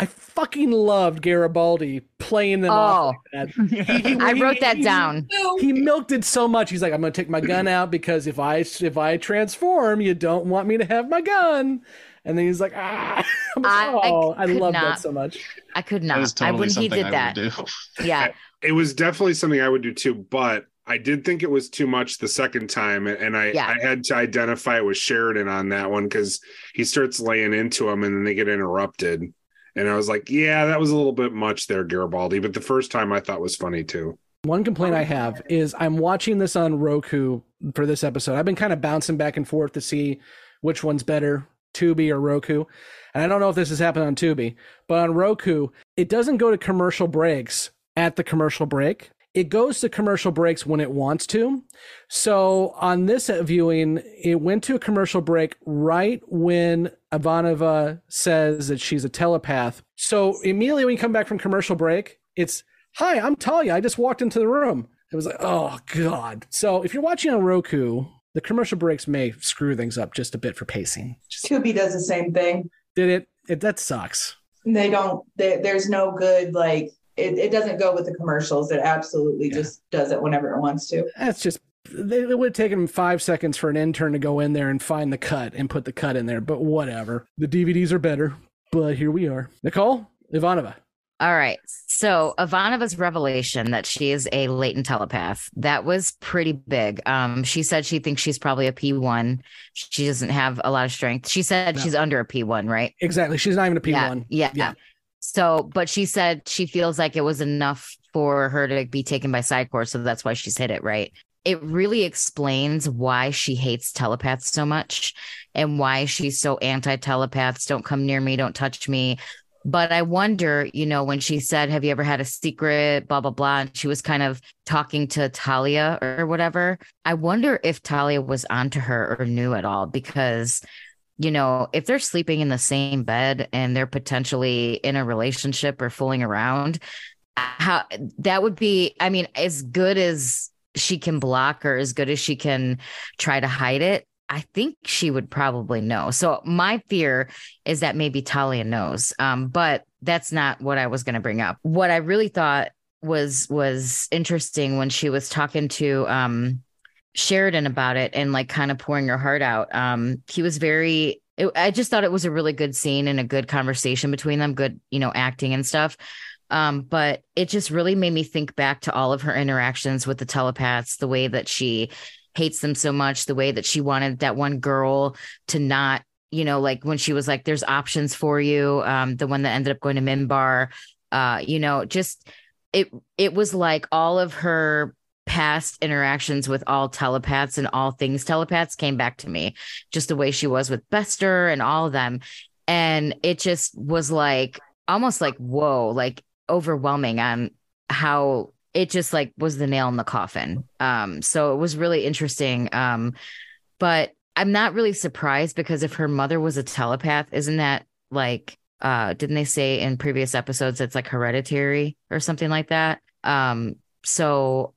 I fucking loved Garibaldi playing them off Oh. like that. He- he- I he- wrote that he- down. He milked it so much. He's like, I'm gonna take my gun out because if I if I transform, you don't want me to have my gun. And then he's like, ah. I'm like, I- I oh, I, could love that so much. I could not. is I totally when he did I that. Yeah. it was definitely something I would do too, but I did think it was too much the second time, and I Yeah. I had to identify with Sheridan on that one because he starts laying into him, and then they get interrupted, and I was like, yeah, that was a little bit much there, Garibaldi. But the first time I thought was funny too. One complaint I have is I'm watching this on Roku for this episode. I've been kind of bouncing back and forth to see which one's better, Tubi or Roku. And I don't know if this has happened on Tubi, but on Roku, it doesn't go to commercial breaks at the commercial break. It goes to commercial breaks when it wants to. So on this viewing, it went to a commercial break right when Ivanova says that she's a telepath. So immediately when you come back from commercial break, it's Hi, I'm Talia. I just walked into the room. It was like, oh god. So if you're watching on Roku, the commercial breaks may screw things up just a bit for pacing. Just, Tubi does the same thing. Did it? It that sucks. They don't. They, there's no good like it, it doesn't go with the commercials. It absolutely just does it whenever it wants to. That's just they, it would have taken five seconds for an intern to go in there and find the cut and put the cut in there, but whatever. The DVDs are better, but here we are. Nicole Ivanova. All right. So Ivanova's revelation that she is a latent telepath, that was pretty big. Um, she said she thinks she's probably a P1. She doesn't have a lot of strength. She said No. she's under a P1, right? Exactly. She's not even a Yeah, P1. Yeah, yeah. So, but she said she feels like it was enough for her to be taken by Psi Corps, so that's why she's hit it, right? It really explains why she hates telepaths so much and why she's so anti telepaths. Don't come near me, don't touch me. But I wonder, you know, when she said, Have you ever had a secret? Blah, blah, blah. And she was kind of talking to Talia or whatever. I wonder if Talia was onto her or knew at all because you know, if they're sleeping in the same bed and they're potentially in a relationship or fooling around, how that would be, I mean, as good as she can block or as good as she can try to hide it, I think she would probably know. So my fear is that maybe Talia knows. Um, but that's not what I was going to bring up. What I really thought was was interesting when she was talking to um Sheridan about it and like kind of pouring her heart out. Um, he was very. It, I just thought it was a really good scene and a good conversation between them. Good, you know, acting and stuff. Um, but it just really made me think back to all of her interactions with the telepaths, the way that she hates them so much, the way that she wanted that one girl to not, you know, like when she was like, "There's options for you." Um, the one that ended up going to Minbar. Uh, you know, just it. It was like all of her past interactions with all telepaths and all things telepaths came back to me just the way she was with Bester and all of them and it just was like almost like whoa like overwhelming on how it just like was the nail in the coffin um so it was really interesting um but I'm not really surprised because if her mother was a telepath isn't that like uh didn't they say in previous episodes it's like hereditary or something like that um so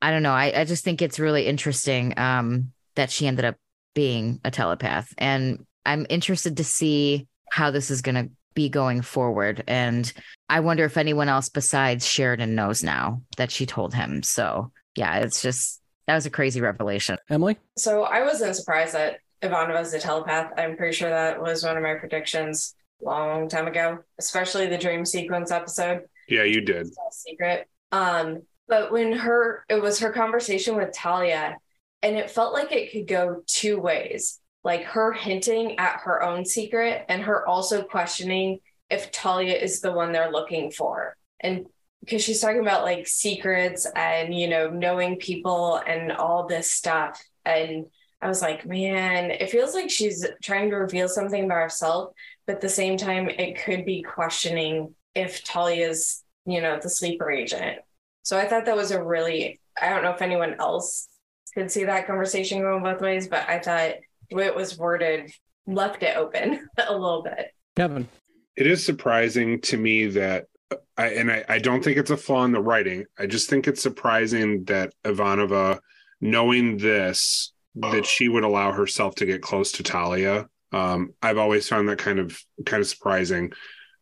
I don't know. I, I just think it's really interesting um, that she ended up being a telepath. And I'm interested to see how this is to be going forward. And I wonder if anyone else besides Sheridan knows now that she told him. So, yeah, it's just that was a crazy revelation. Emily? So I wasn't surprised that Ivanova is a telepath. I'm pretty sure that was one of my predictions long time ago, especially the dream sequence episode. Yeah, you did. It's not a secret. Um, but when her it was her conversation with Talia, and it felt like it could go two ways. Like her hinting at her own secret and her also questioning if Talia is the one they're looking for. And because she's talking about like secrets and you know knowing people and all this stuff and i was like man it feels like she's trying to reveal something about herself but at the same time it could be questioning if talia's you know the sleeper agent so i thought that was a really i don't know if anyone else could see that conversation going both ways but i thought the way it was worded left it open a little bit Kevin. It is surprising to me that I and I, I don't think it's a flaw in the writing. I just think it's surprising that Ivanova, knowing this, that she would allow herself to get close to Talia. Um, I've always found that kind of kind of surprising.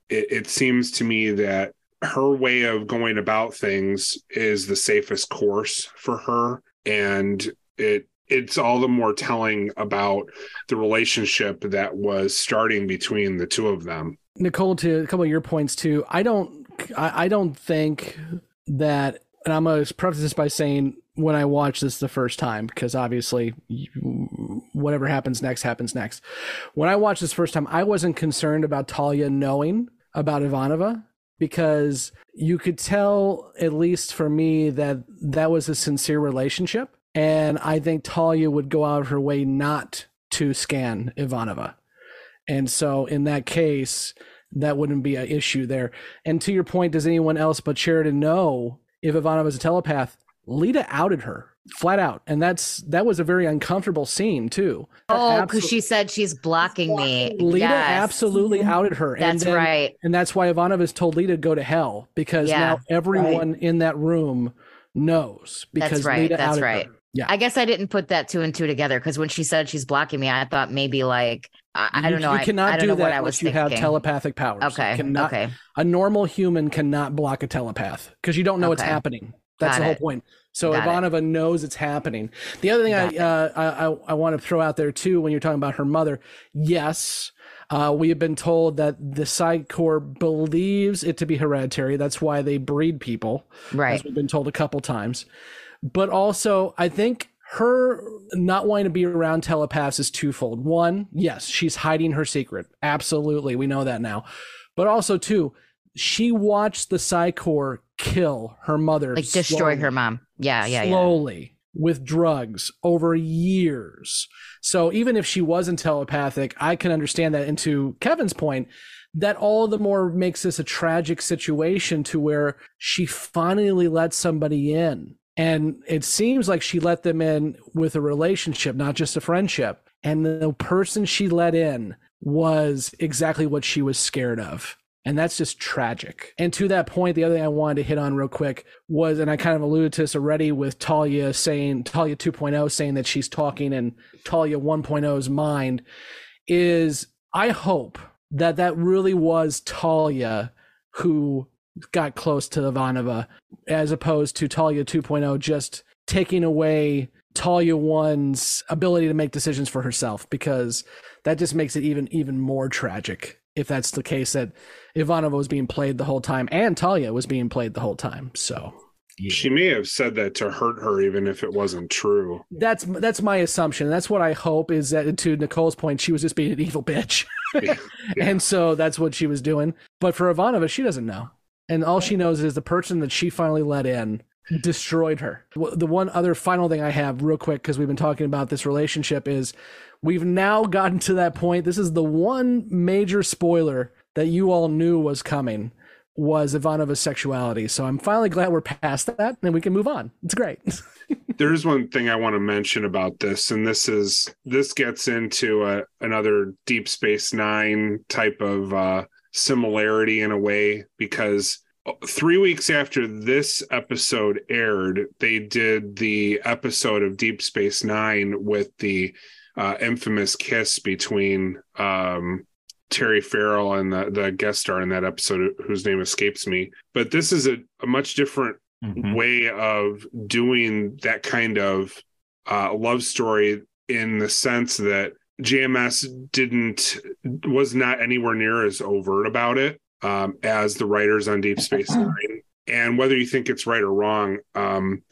It, it seems to me that her way of going about things is the safest course for her, and it it's all the more telling about the relationship that was starting between the two of them. Nicole, to a couple of your points too. I don't, I, don't think that, and I'm gonna preface this by saying when I watched this the first time, because obviously, whatever happens next happens next. When I watched this first time, I wasn't concerned about Talia knowing about Ivanova because you could tell, at least for me, that that was a sincere relationship, and I think Talia would go out of her way not to scan Ivanova. And so in that case, that wouldn't be an issue there. And to your point, does anyone else but Sheridan know if Ivanova was a telepath? Lyta outed her flat out. And that's that was a very uncomfortable scene too. Oh, because she said she's blocking me. Lyta Yes. absolutely mm-hmm. outed her. and That's then- right. And that's why Ivanova's told Lyta to go to hell because Yeah. now everyone in that room knows because That's right. Lyta That's outed right. her. Yeah. I guess I didn't put that two and two together because when she said she's blocking me, I thought maybe like I, I don't know. You I- cannot I don't do know that I unless you have telepathic powers. You Okay, cannot- okay. A normal human cannot block a telepath because you don't know Okay. happening. That's Got the whole it. point. So Got it. Ivanova knows it's happening. The other thing I, uh, I I I want to throw out there too, when you're talking about her mother, yes, uh, we have been told that the Psi Corps believes it to be hereditary. That's why they breed people, Right. As we've been told a couple times. But also, I think her not wanting to be around telepaths is twofold. One, yes, she's hiding her secret. Absolutely, we know that now. But also, two, she watched the Psi Corps kill her mother, Like destroy her mom. Yeah, yeah, yeah. slowly with drugs over years. So even if she wasn't telepathic, I can understand that. And to Kevin's point, that all the more makes this a tragic situation to where she finally let somebody in. And it seems like she let them in with a relationship, not just a friendship. And the person she let in was exactly what she was scared of. And that's just tragic. And to that point, the other thing I wanted to hit on real quick was, and I kind of alluded to this already with Talia saying, Talia 2.0 saying that she's talking in Talia 1.0's mind, is I hope that that really was Talia who got close to Ivanova, as opposed to Talia 2.0 just taking away Talia 1's ability to make decisions for herself, because that just makes it even even more tragic if that's the case that Ivanova was being played the whole time and Talia was being played the whole time. So She may have said that to hurt her, even if it wasn't true. that's that's my assumption. That's what I hope is that to Nicole's point, she was just being an evil bitch. and so that's what she was doing. But for Ivanova, she doesn't know. And all she knows is the person that she finally let in destroyed her. The one other final thing I have, real quick, because we've been talking about this relationship, is we've now gotten to that point. This is the one major spoiler that you all knew was coming was Ivanova's sexuality. So I'm finally glad we're past that and we can move on. It's great. There's one thing I want to mention about this, and this is this gets into a, another Deep Space Nine type of uh, similarity in a way because three weeks after this episode aired, they did the episode of Deep Space Nine with the uh, infamous kiss between um, Terry Farrell and the, the guest star in that episode, whose name escapes me. But this is a, a much different way of doing that kind of uh, love story in the sense that JMS didn't was not anywhere near as overt about it um, as the writers on Deep Space Nine. And whether you think it's right or wrong, um,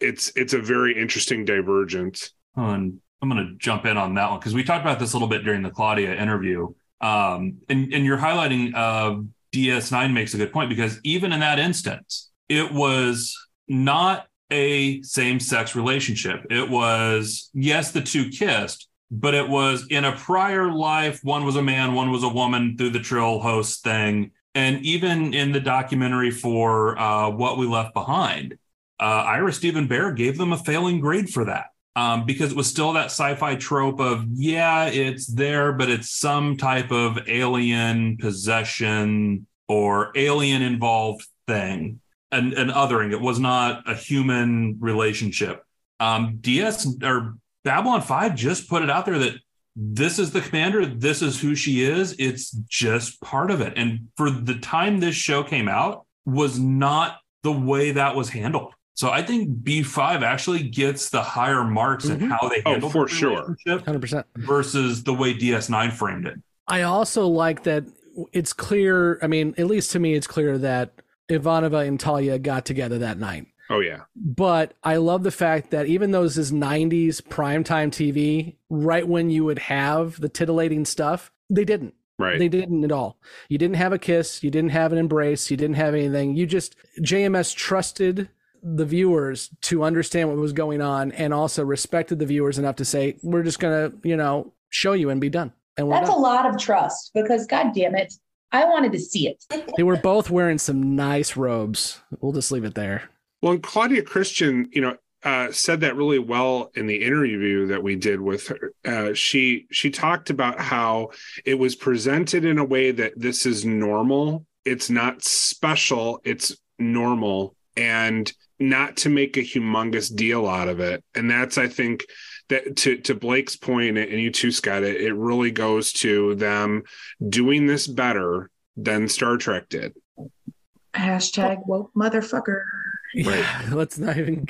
it's it's a very interesting divergence. And I'm going to jump in on that one because we talked about this a little bit during the Claudia interview. Um, and, and you're highlighting uh, DS9 makes a good point because even in that instance, it was not a same sex relationship. It was, yes, the two kissed, but it was in a prior life, one was a man, one was a woman through the Trill host thing. And even in the documentary for uh, What We Left Behind, uh, Ira Steven Behr gave them a failing grade for that um, because it was still that sci-fi trope of yeah, it's there, but it's some type of alien possession or alien involved thing, and and othering. It was not a human relationship. Um, DS or Babylon Five just put it out there that this is the commander, this is who she is. It's just part of it, and for the time this show came out, was not the way that was handled. So I think B5 actually gets the higher marks in Mhm. how they handled Oh, handle for the sure. 100%. versus the way DS9 framed it. I also like that it's clear. I mean, at least to me, it's clear that Ivanova and Talia got together that night. Oh yeah, But I love the fact that even though this is 90s primetime TV, right when you would have the titillating stuff, they didn't. right. They didn't at all. You didn't have a kiss. You didn't have an embrace. You didn't have anything. You just, JMS trusted the viewers to understand what was going on and also respected the viewers enough to say, we're just going to, you know, show you and be done. And That's done. a lot of trust because, God damn it, I wanted to see it. They were both wearing some nice robes. We'll just leave it there. Well, and Claudia Christian, you know, uh, said that really well in the interview that we did with her. Uh, she she talked about how it was presented in a way that this is normal. It's not special. It's normal, and not to make a humongous deal out of it. And that's, I think, that to to Blake's point, and you too, Scott, it, it really goes to them doing this better than Star Trek did. Hashtag woke motherfucker. Yeah, let's not even.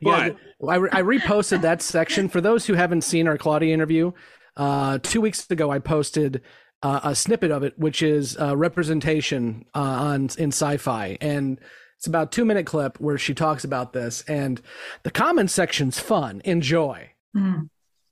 Yeah, I, I reposted that section for those who haven't seen our Claudia interview. Uh, two weeks ago, I posted uh, a snippet of it, which is uh, representation uh, on in sci-fi, and it's about two minute clip where she talks about this, and the comment section's fun. Enjoy.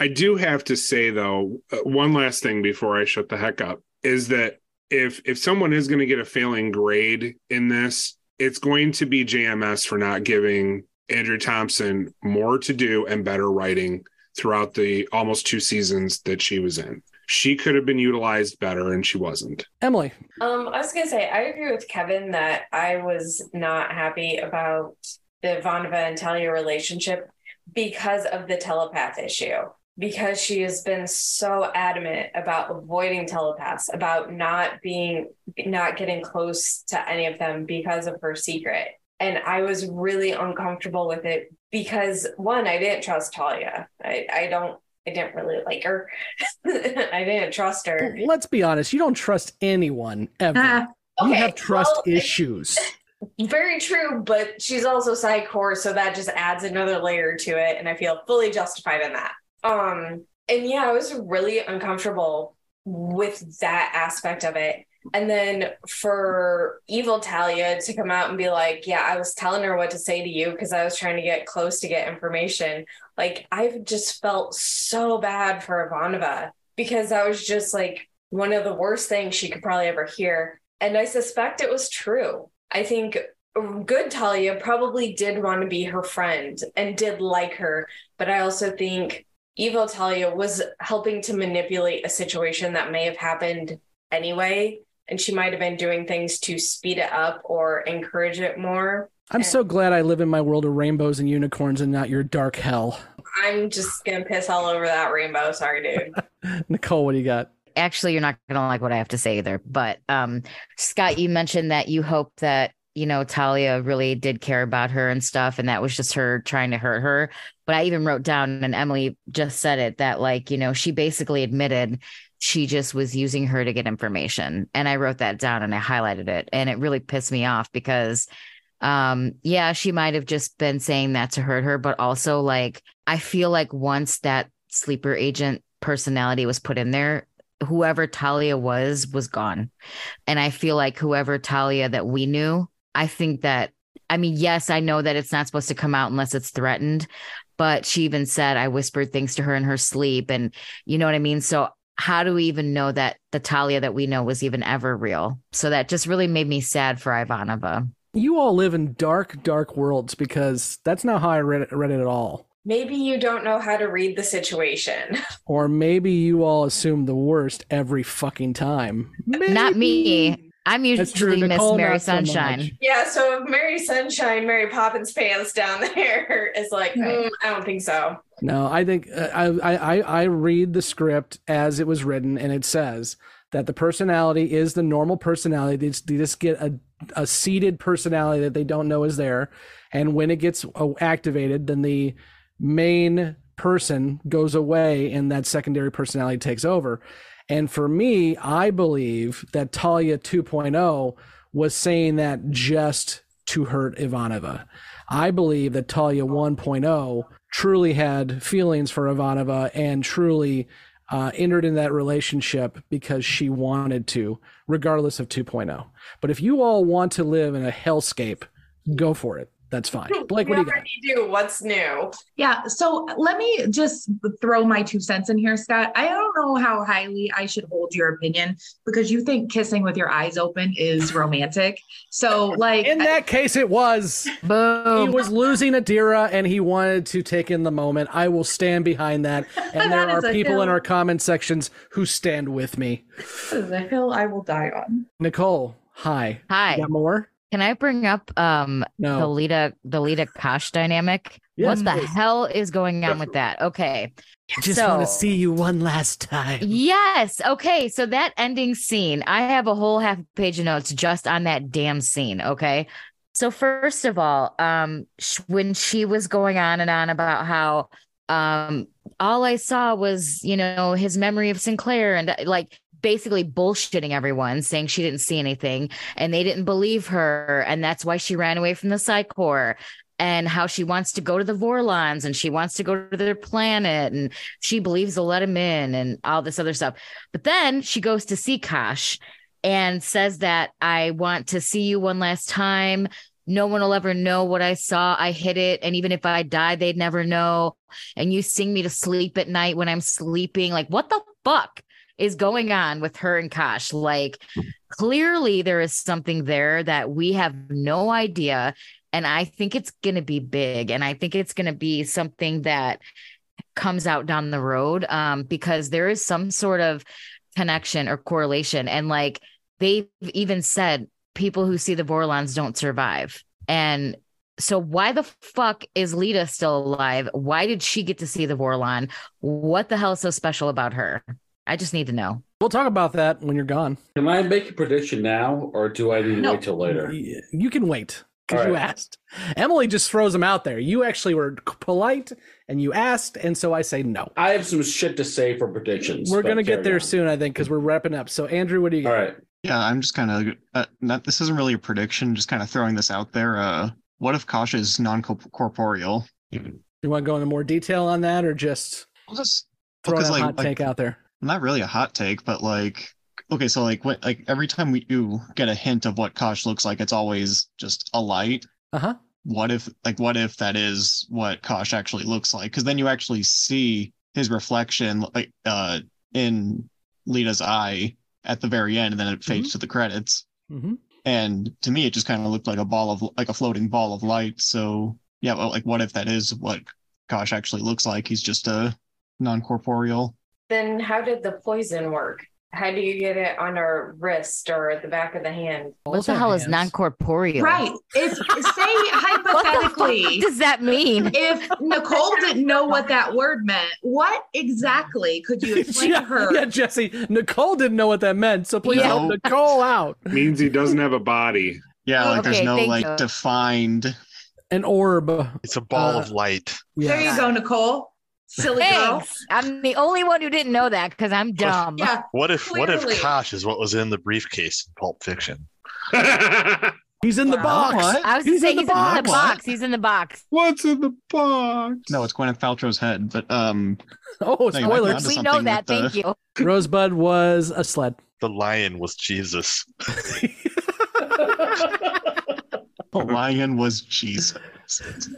I do have to say though, uh, one last thing before I shut the heck up is that if if someone is going to get a failing grade in this, it's going to be JMS for not giving Andrea Thompson more to do and better writing throughout the almost two seasons that she was in. She could have been utilized better and she wasn't. Emily. Um, I was gonna say I agree with Kevin that I was not happy about the Ivanova and Talia relationship because of the telepath issue. Because she has been so adamant about avoiding telepaths, about not being not getting close to any of them because of her secret. And I was really uncomfortable with it because one, I didn't trust Talia. I, I don't I didn't really like her. I didn't trust her. Let's be honest. You don't trust anyone ever. Uh, you Okay, have trust well, issues. Very true, but she's also psych so that just adds another layer to it, and I feel fully justified in that. Um, and yeah, I was really uncomfortable with that aspect of it. And then for evil Talia to come out and be like, Yeah, I was telling her what to say to you because I was trying to get close to get information. Like, I've just felt so bad for Ivanova because that was just like one of the worst things she could probably ever hear. And I suspect it was true. I think good Talia probably did want to be her friend and did like her, but I also think evil Talia was helping to manipulate a situation that may have happened anyway. And she might have been doing things to speed it up or encourage it more. I'm so glad I live in my world of rainbows and unicorns and not your dark hell. I'm just gonna piss all over that rainbow. Sorry, dude. Nicole, what do you got? Actually, you're not gonna like what I have to say either. But um, Scott, you mentioned that you hope that you know Talia really did care about her and stuff, and that was just her trying to hurt her. But I even wrote down, and Emily just said it that like you know she basically admitted she just was using her to get information, and I wrote that down and I highlighted it, and it really pissed me off because um yeah she might have just been saying that to hurt her but also like i feel like once that sleeper agent personality was put in there whoever talia was was gone and i feel like whoever talia that we knew i think that i mean yes i know that it's not supposed to come out unless it's threatened but she even said i whispered things to her in her sleep and you know what i mean so how do we even know that the talia that we know was even ever real so that just really made me sad for ivanova You all live in dark, dark worlds because that's not how I read it, read it at all. Maybe you don't know how to read the situation. Or maybe you all assume the worst every fucking time. Not me. I'm That's true. usually Miss Nicole, Mary not so. Sunshine. Yeah, so if Mary Sunshine, Mary Poppins pants down there is like, "Mm, I don't think so. No, I think uh, I, I I read the script as it was written, and it says that the personality is the normal personality. They just, they just get a a seated personality that they don't know is there, and when it gets uh, activated, then the main person goes away, and that secondary personality takes over. And for me, I believe that Talia 2.0 was saying that just to hurt Ivanova. I believe that Talia 1.0 truly had feelings for Ivanova and truly uh, entered in that relationship because she wanted to, regardless of 2.0. But if you all want to live in a hellscape, go for it. That's fine. Blake, what do you got? do. What's new? Yeah. So let me just throw my two cents in here, Scott. I don't know how highly I should hold your opinion because you think kissing with your eyes open is romantic. So, like, In that case, it was. Boom. He was losing Adira and he wanted to take in the moment. I will stand behind that. And there That is are a people in our comment sections who stand with me. This is a hill I will die on. Nicole, hi. Hi. You got more? Can I bring up um No. the Lyta the Lyta Kosh dynamic? Yes, what the please. hell is going on with that? Okay. I just So- want to see you one last time. Yes. Okay. So that ending scene, I have a whole half page of notes just on that damn scene. Okay. So first of all, um, when she was going on and on about how um all I saw was, you know, his memory of Sinclair and like basically bullshitting everyone, saying she didn't see anything and they didn't believe her. And that's why she ran away from the Psi Corps and how she wants to go to the Vorlons and she wants to go to their planet and she believes they'll let him in and all this other stuff. But then she goes to see Kosh and says that I want to see you one last time. No one will ever know what I saw. I hid it. And even if I died, they'd never know. And you sing me to sleep at night when I'm sleeping. Like, what the fuck is going on with her and Kosh? Like, clearly there is something there that we have no idea. And I think it's going to be big. And I think it's going to be something that comes out down the road um, because there is some sort of connection or correlation. And like they've even said, people who see the Vorlons don't survive. And so why the fuck is Lita still alive? Why did she get to see the Vorlon? What the hell is so special about her? I just need to know. We'll talk about that when you're gone. Can I make a prediction now, or do I need to No. wait till later? You can wait because All you asked. Emily just throws them out there. You actually were polite and you asked, and so I say no. I have some shit to say for predictions. We're gonna get there on. soon, I think, because we're wrapping up. So Andrew, what do you got? All right. Yeah, I'm just kind of uh, not. This isn't really a prediction. Just kind of throwing this out there. Uh, what if Kosh is non-corporeal? You want to go into more detail on that, or just I'll just throw because, a like- hot like- take out there? Not really a hot take, but like, okay, so like, what, like every time we do get a hint of what Kosh looks like, it's always just a light. Uh huh. What if, like, what if that is what Kosh actually looks like? Because then you actually see his reflection, like, uh, in Lyta's eye at the very end, and then it fades to the credits. Mm-hmm. And to me, it just kind of looked like a ball of like a floating ball of light. So yeah, well, like what if that is what Kosh actually looks like? He's just a non-corporeal. Then how did the poison work? How do you get it on our wrist or at the back of the hand? What the hell is non-corporeal? Right. If say hypothetically does that mean? If Nicole didn't know what that word meant, what exactly could you explain yeah, to her? yeah, Jessi. Nicole didn't know what that meant, so please Yeah. help Nicole out. Means he doesn't have a body. Yeah, like Okay, there's no like you. defined. An orb. It's a ball Uh, of light. There you go, Nicole. Silly girl. Thanks. I'm the only one who didn't know that because I'm dumb. Yeah. What if what if Kosh is what was in the briefcase in Pulp Fiction? He's in the box. What? I was He's saying in he's the in the box. box. He's in the box. What's in the box? No, it's Gwyneth Paltrow's head, but um, Oh, No, you might be spoilers. We know that. with Thank the- you. Rosebud was a sled. The lion was Jesus. the lion was Jesus. It's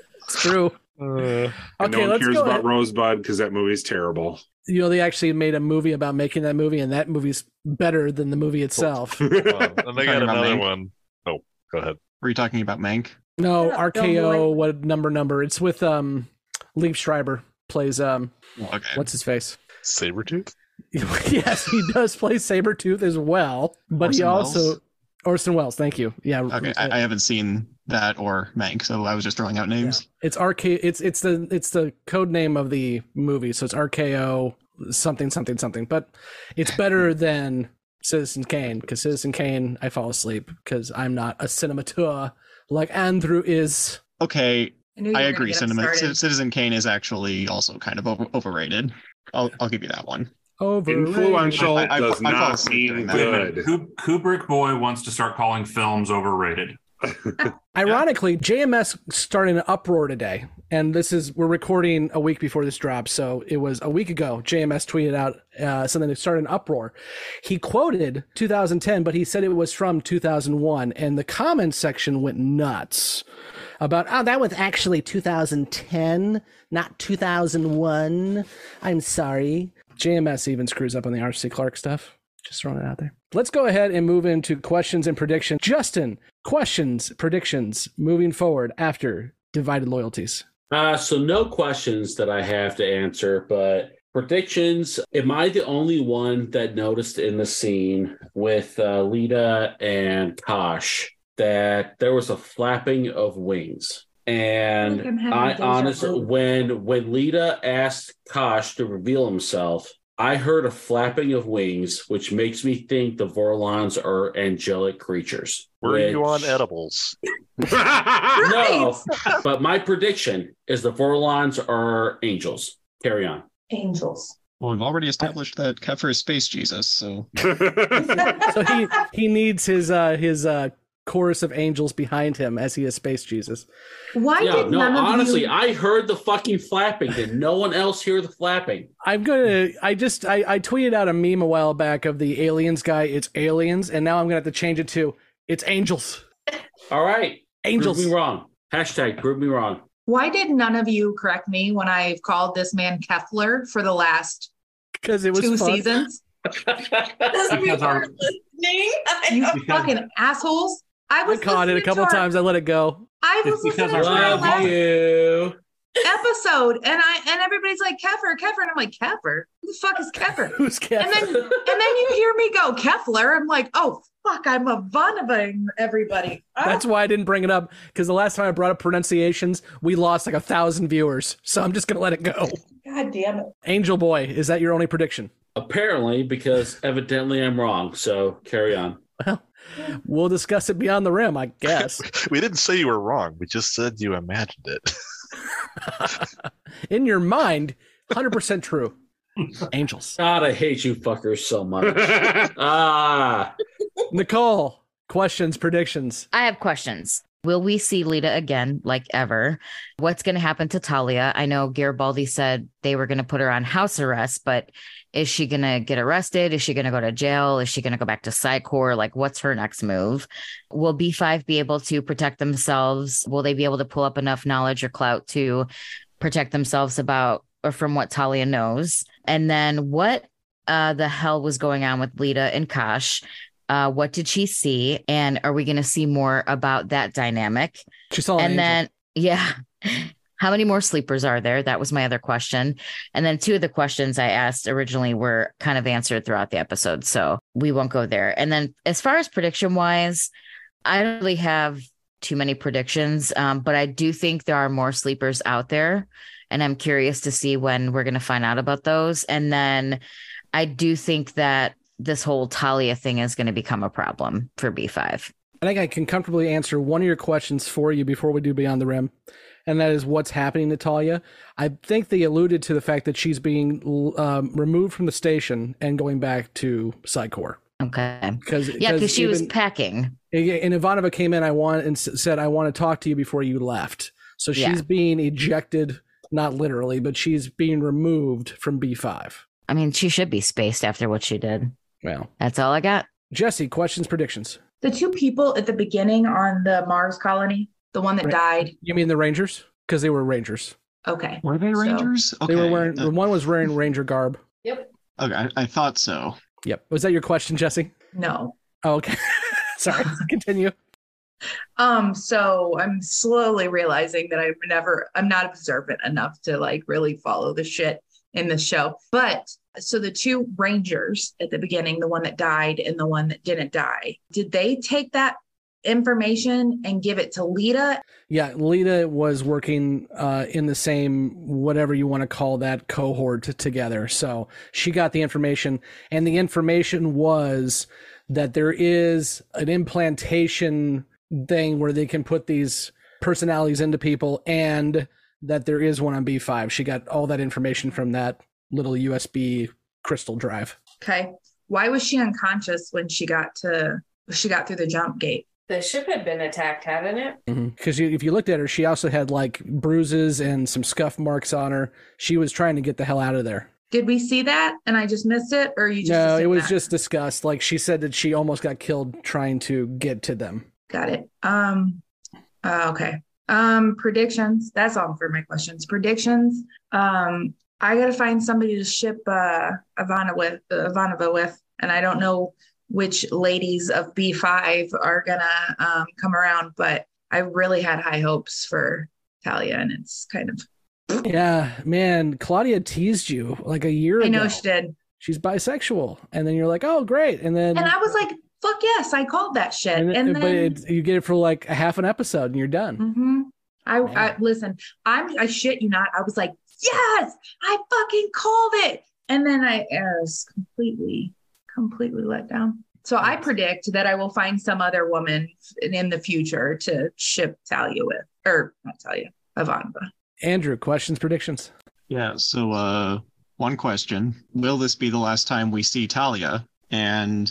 true. Uh, And Okay, no one cares about ahead. Rosebud because that movie's terrible. You know, they actually made a movie about making that movie, and that movie's better than the movie itself. well, and they got another Mank? one. Oh, go ahead. Were you talking about Mank? No, Yeah, RKO. boy. What number? Number? It's with um, Liev Schreiber plays um, Okay. what's his face? Sabretooth? yes, he does play Sabretooth as well, but he also Welles? Orson Welles. Thank you. Yeah. Okay, I, I haven't seen that or Mank, so I was just throwing out names. It's RK. It's it's the it's the code name of the movie, so it's RKO something something something. But it's better than Citizen Kane because Citizen Kane, I fall asleep because I'm not a cinemateur like Andrew is. Okay, I, I agree. get Cinema, started. Citizen Kane is actually also kind of over, overrated. I'll I'll give you that one. Overrated. Influential I- I- does I fall not asleep mean that. Wait a minute. good. Kubrick boy wants to start calling films overrated. Ironically, JMS started an uproar today, and this is we're recording a week before this drops, so it was a week ago. JMS tweeted out uh, something that started an uproar. He quoted 2010, but he said it was from 2001, and the comments section went nuts about oh that was actually 2010, not 2001. I'm sorry. JMS even screws up on the RC Clark stuff. Just throwing it out there. Let's go ahead and move into questions and predictions. Justin, questions, predictions moving forward after divided loyalties. Uh, so no questions that I have to answer, but predictions. Am I the only one that noticed in the scene with uh, Lyta and Kosh that there was a flapping of wings? And I I'm having I deja honestly, vu. when when Lyta asked Kosh to reveal himself, I heard a flapping of wings, which makes me think the Vorlons are angelic creatures. Were you on edibles? No, but my prediction is the Vorlons are angels. Carry on. Angels. Well, we've already established that Keffer is space Jesus, so So he he needs his uh his uh chorus of angels behind him as he is space Jesus. Why yeah, did no, none of honestly, you? I heard the fucking flapping. Did no one else hear the flapping? I'm gonna. I just. I, I tweeted out a meme a while back of the aliens guy. It's aliens, and now I'm gonna have to change it to it's angels. All right. Angels. Prove me wrong. Hashtag prove me wrong. Why did none of you correct me when I've called this man Kefler for the last Because it was two fun. seasons? Because our- You Because- fucking assholes! I I caught it a couple to our- times. I let it go. I was It's because listening to our our Love last you. episode, and I and everybody's like Keffer, Keffer, and I'm like Keffer. Who the fuck is Keffer? Who's And then and then you hear me go Kefler. I'm like, oh fuck, I'm a Vonovaing everybody. Ah, That's why I didn't bring it up because the last time I brought up pronunciations, we lost like a thousand viewers. So I'm just gonna let it go. God damn it. Angel Boy, is that your only prediction? Apparently, because evidently I'm wrong. So carry on. Well, we'll discuss it beyond the rim, I guess. We didn't say you were wrong. We just said you imagined it. In your mind, 100% true. Angels. God, I hate you fuckers so much. ah, Nicole, questions, predictions. I have questions. Will we see Lyta again, like ever? What's going to happen to Talia? I know Garibaldi said they were going to put her on house arrest, but is she going to get arrested? Is she going to go to jail? Is she going to go back to Psi Corps? Like, what's her next move? Will B5 be able to protect themselves? Will they be able to pull up enough knowledge or clout to protect themselves about or from what Talia knows? And then what uh, the hell was going on with Lyta and Kosh? Uh, what did she see? And are we going to see more about that dynamic? She saw an and angel. then, yeah. How many more sleepers are there? That was my other question. And then two of the questions I asked originally were kind of answered throughout the episode. So we won't go there. And then as far as prediction wise, I don't really have too many predictions, um, but I do think there are more sleepers out there. And I'm curious to see when we're going to find out about those. And then I do think that this whole Talia thing is going to become a problem for B5. I think I can comfortably answer one of your questions for you before we do Beyond the Rim, and that is what's happening to Talia. I think they alluded to the fact that she's being um, removed from the station and going back to Psi Corps. Okay. Because Yeah, because she was packing. and Ivanova came in. I want and said I want to talk to you before you left. So she's Yeah. being ejected, not literally, but she's being removed from B five. I mean, she should be spaced after what she did. Well, That's all I got. Jessi, questions, predictions. The two people at the beginning on the Mars colony, the one that Right. died. You mean the Rangers? Because they were Rangers. Okay. were they So- Rangers? They were wearing. uh, one was wearing Ranger garb. Yep. okay, I, I thought so. Yep. Was that your question, Jessi? No. Oh, okay. Sorry. Continue. Um, so I'm slowly realizing that I'm never, I'm not observant enough to like really follow the shit in the show. But so the two rangers at the beginning, the one that died and the one that didn't die, did they take that information and give it to Lyta? Yeah, Lyta was working uh, in the same whatever you want to call that cohort together. So she got the information, and the information was that there is an implantation thing where they can put these personalities into people, and that there is one on B5. She got all that information from that little USB crystal drive. Okay. Why was she unconscious when she got to she got through the jump gate? The ship had been attacked, hadn't it? Because you if you looked at her, she also had like bruises and some scuff marks on her. She was trying to get the hell out of there. Did we see that and I just missed it? Or you just no, it was that? just discussed. Like she said that she almost got killed trying to get to them. Got it. Um uh, okay. Um predictions. That's all for my questions. Predictions. Um I got to find somebody to ship uh Ivana with uh, Ivanova with and I don't know which ladies of B5 are to um come around, but I really had high hopes for Talia and it's kind of Yeah, man, Claudia teased you like a year I ago. I know she did. She's bisexual, and then you're like, oh, great, and then And I was like, fuck yes, I called that shit. and, And, but it, you get it for like a half an episode, and you're done. hmm I, I listen. I'm. I shit you not. I was like, yes, I fucking called it. and then I, I was completely, completely let down. So I predict that I will find some other woman in, in the future to ship Talia with, or not Talia, Ivanova. Andrew, questions, predictions? Yeah. So, uh, one question: Will this be the last time we see Talia? And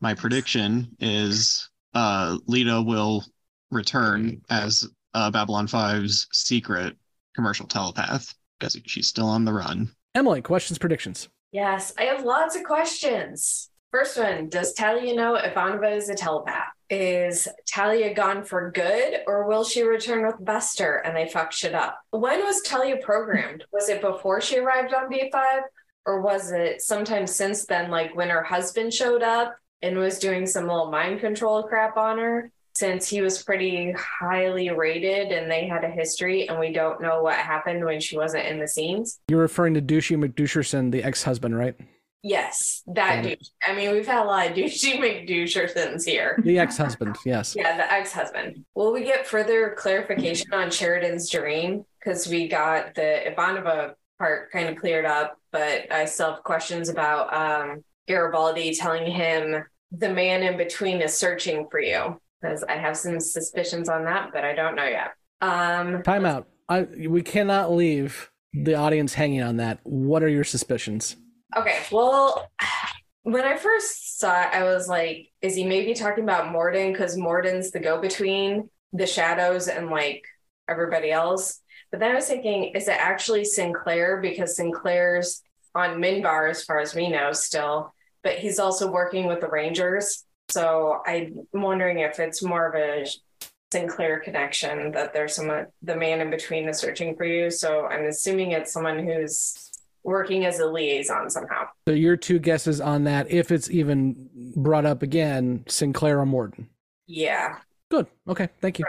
my prediction is, uh, Lita will return as uh, Babylon 5's secret commercial telepath because she's still on the run. Emily, questions, predictions? Yes, I have lots of questions. First one Does Talia know Ivanova is a telepath? Is Talia gone for good or will she return with Bester and they fuck shit up? When was Talia programmed? Was it before she arrived on B5 or was it sometime since then, like when her husband showed up and was doing some little mind control crap on her? Since he was pretty highly rated and they had a history, and we don't know what happened when she wasn't in the scenes. You're referring to Douchey McDoucherson, the ex-husband, right? Yes, that douche. I mean, we've had a lot of douchey McDouchersons here. The ex-husband, yes. Yeah, the ex-husband. Will we get further clarification on Sheridan's dream? Because we got the Ivanova part kind of cleared up, but I still have questions about um, Garibaldi telling him the man in between is searching for you. Because I have some suspicions on that, but I don't know yet. Um, Time out. I, we cannot leave the audience hanging on that. What are your suspicions? Okay, well, when I first saw it, I was like, is he maybe talking about Morden? Because Morden's the go between the shadows and like everybody else. But then I was thinking, is it actually Sinclair? Because Sinclair's on Minbar, as far as we know, still, but he's also working with the Rangers. So I'm wondering if it's more of a Sinclair connection that there's someone, the man in between is searching for you. So I'm assuming it's someone who's working as a liaison somehow. So your two guesses on that, if it's even brought up again, Sinclair or Morden. Yeah. Good. Okay. Thank you.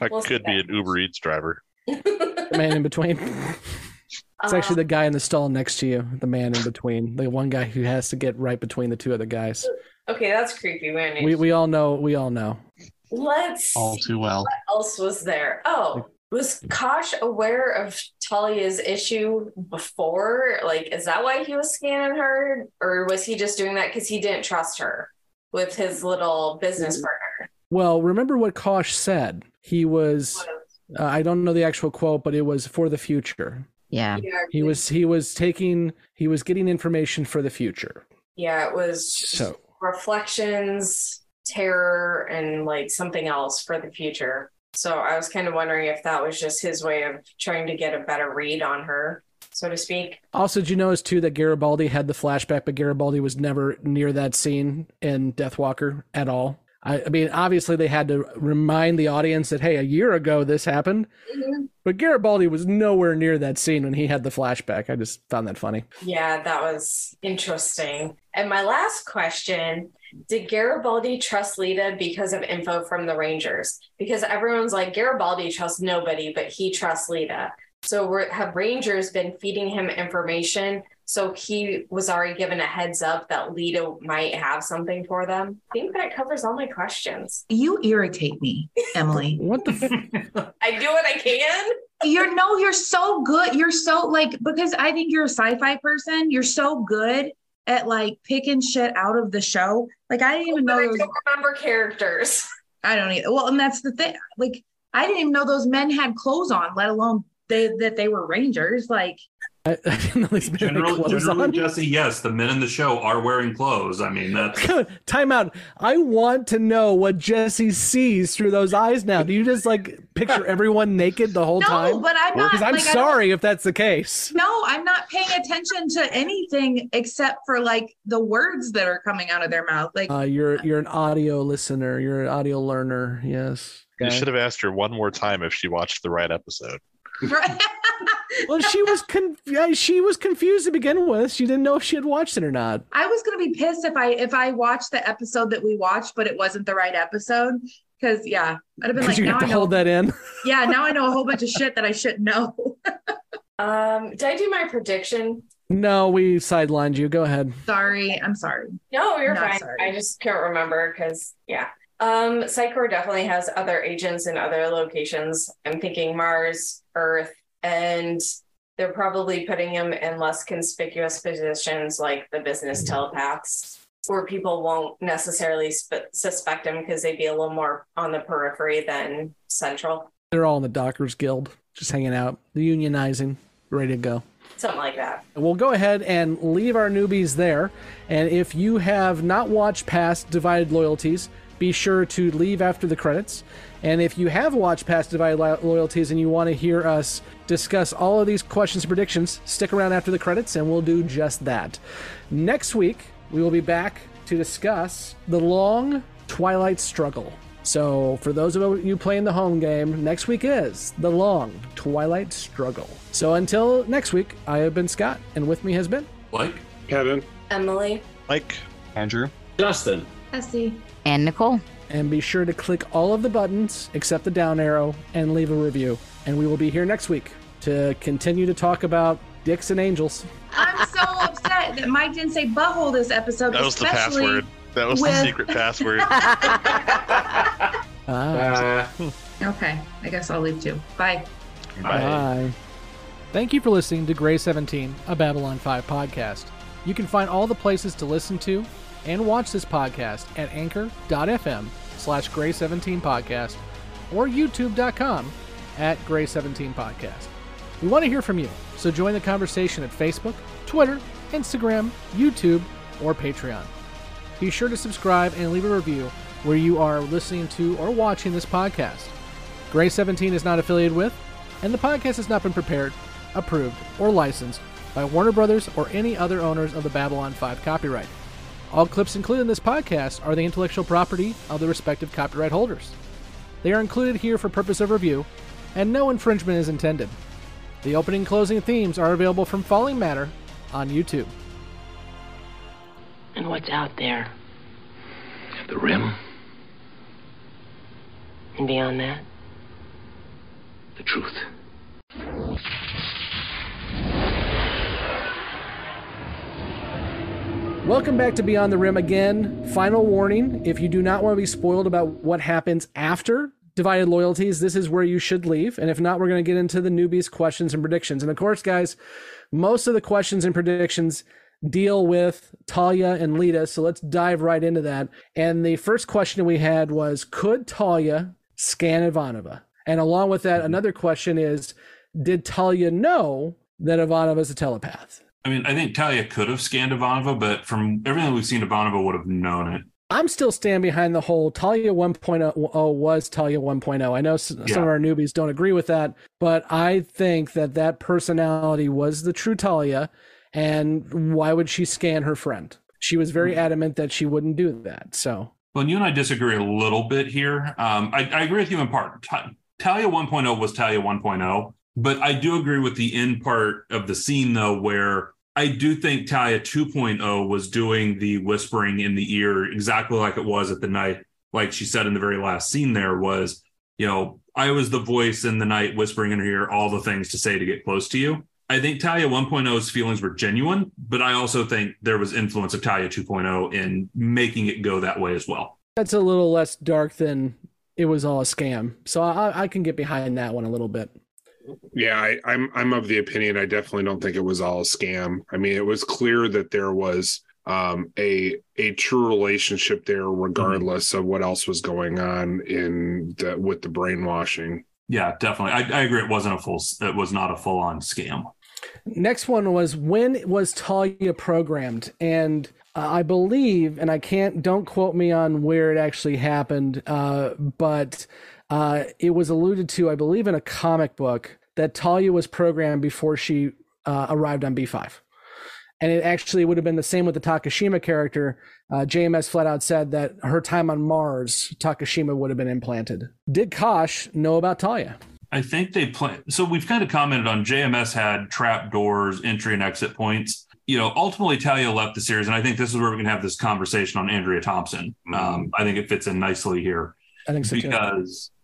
That We'll could be an Uber Eats driver. The man in between. It's actually the um, guy in the stall next to you, the man in between, the one guy who has to get right between the two other guys. Okay, that's creepy. We, We we all know. We all know. Let's All too well. what else was there? Oh, was Kosh aware of Talia's issue before? Like, is that why he was scanning her? Or was he just doing that because he didn't trust her with his little business partner? Well, remember what Kosh said. He was. Uh, I don't know the actual quote, but it was for the future. Yeah. He was. He was taking. He was getting information for the future. Yeah, it was So reflections, terror, and like something else for the future. So I was kind of wondering if that was just his way of trying to get a better read on her, so to speak. Also, did you notice too that Garibaldi had the flashback, but Garibaldi was never near that scene in Deathwalker at all? I, I mean, obviously they had to remind the audience that hey, a year ago this happened, mm-hmm. but Garibaldi was nowhere near that scene when he had the flashback. I just found that funny. Yeah, that was interesting. And my last question Did Garibaldi trust Lyta because of info from the Rangers? Because everyone's like, Garibaldi trusts nobody, but he trusts Lyta. So we're, have Rangers been feeding him information? So he was already given a heads up that Lyta might have something for them. I think that covers all my questions. You irritate me, Emily. what the? I do what I can. You're no, you're so good. You're so like because I think you're a sci-fi person. You're so good at like picking shit out of the show. Like I didn't even know. I Those, don't remember characters. I don't either. Well, and that's the thing. Like I didn't even know those men had clothes on, let alone they that they were rangers. Like I, I didn't know these men had Generally, clothes generally on. Jessi, yes, the men in the show are wearing clothes. I mean, that's Time out. I want to know what Jessi sees through those eyes now. Do you just like picture everyone naked the whole No, time? but I'm not, Because I'm like, sorry if that's the case. no, I'm not paying attention to anything except for like the words that are coming out of their mouth. Like Uh, you're you're an audio listener. You're an audio learner. Yes. You should have asked her one more time if she watched the right episode. Well, she was con- yeah, she was confused to begin with. She didn't know if she had watched it or not. I was gonna be pissed if I if I watched the episode that we watched, but it wasn't the right episode. Because yeah, I'd have been like, you now have I know. hold that in. Yeah, now I know a whole bunch of shit that I shouldn't know. Um, did I do my prediction? No, we sidelined you. Go ahead. sorry, I'm sorry. No, you're Not fine. sorry. I just can't remember because yeah. Um, Psi Corps definitely has other agents in other locations. I'm thinking Mars, Earth, and they're probably putting him in less conspicuous positions like the business mm-hmm. telepaths where people won't necessarily sp- suspect him because they'd be a little more on the periphery than central They're all in the Dockers Guild, just hanging out, unionizing, ready to go. something like that We'll go ahead and leave our newbies there. And if you have not watched past Divided Loyalties, be sure to leave after the credits. And if you have watched past Divided Loyalties and you want to hear us discuss all of these questions and predictions, stick around after the credits and we'll do just that. Next week, we will be back to discuss the long Twilight Struggle. So, for those of you playing the home game, next week is the long Twilight Struggle. So, until next week, I have been Scott, and with me has been Mike, Kevin, emily Mike, Andrew, Justin. Essie. And Nicole. And be sure to click all of the buttons except the down arrow and leave a review. And we will be here next week to continue to talk about dicks and angels. I'm so upset that Mike didn't say butthole this episode. that was the especially password. That was the secret password. Ah, Okay, I guess I'll leave too. Bye. bye. Thank you for listening to Grey 17, a Babylon 5 podcast. You can find all the places to listen to and watch this podcast at anchor.fm slash Grey 17 podcast or youtube.com at Grey 17 podcast. We want to hear from you, so join the conversation at Facebook, Twitter, Instagram, YouTube, or Patreon. Be sure to subscribe and leave a review where you are listening to or watching this podcast. Grey 17 is not affiliated with, and the podcast has not been prepared, approved, or licensed by Warner Brothers or any other owners of the Babylon 5 copyright. All clips included in this podcast are the intellectual property of the respective copyright holders. They are included here for purpose of review, and no infringement is intended. The opening and closing themes are available from Falling Matter on YouTube. And what's out there? The rim, And beyond that? the truth. Welcome back to Beyond the Rim again. Final warning if you do not want to be spoiled about what happens after Divided Loyalties, this is where you should leave. And if not, we're going to get into the newbies' questions and predictions. And of course, guys, most of the questions and predictions deal with Talia and Lyta. So let's dive right into that. And the first question we had was Could Talia scan Ivanova? And along with that, mm-hmm. another question is Did Talia know that Ivanova is a telepath? I mean, I think Talia could have scanned Ivanova, but from everything we've seen, Ivanova would have known it. I'm still standing behind the whole Talia 1.0 was Talia 1.0. I know s- Yeah. some of our newbies don't agree with that, but I think that that personality was the true Talia. And why would she scan her friend? She was very adamant that she wouldn't do that. So Well, you and I disagree a little bit here. Um, I, I agree with you in part. Ta- Talia 1.0 was Talia 1.0, but I do agree with the end part of the scene, though, where I do think Talia 2.0 was doing the whispering in the ear exactly like it was at the night. Like she said in the very last scene, there was, you know, I was the voice in the night whispering in her ear all the things to say to get close to you. I think Talia 1.0's feelings were genuine, but I also think there was influence of Talia 2.0 in making it go that way as well. that's a little less dark than it was all a scam. So I, I can get behind that one a little bit. Yeah, I, I'm I'm of the opinion. I definitely don't think it was all a scam. I mean, it was clear that there was um, a a true relationship there, regardless of what else was going on in the, with the brainwashing. Yeah, definitely. I, I agree. It wasn't a full. It was not a full on scam. Next one was when was Talia programmed? And uh, I believe, and I can't, don't quote me on where it actually happened, uh, but uh, it was alluded to, I believe, in a comic book that Talia was programmed before she uh, arrived on B5. And it actually would have been the same with the Takashima character. Uh, JMS flat out said that her time on Mars, Takashima would have been implanted. Did Kosh know about Talia? I think they plan. So we've kind of commented on JMS had trap doors, entry and exit points. You know, ultimately Talia left the series, and I think this is where we can have this conversation on Andrea Thompson. Um, I think it fits in nicely here I think so too.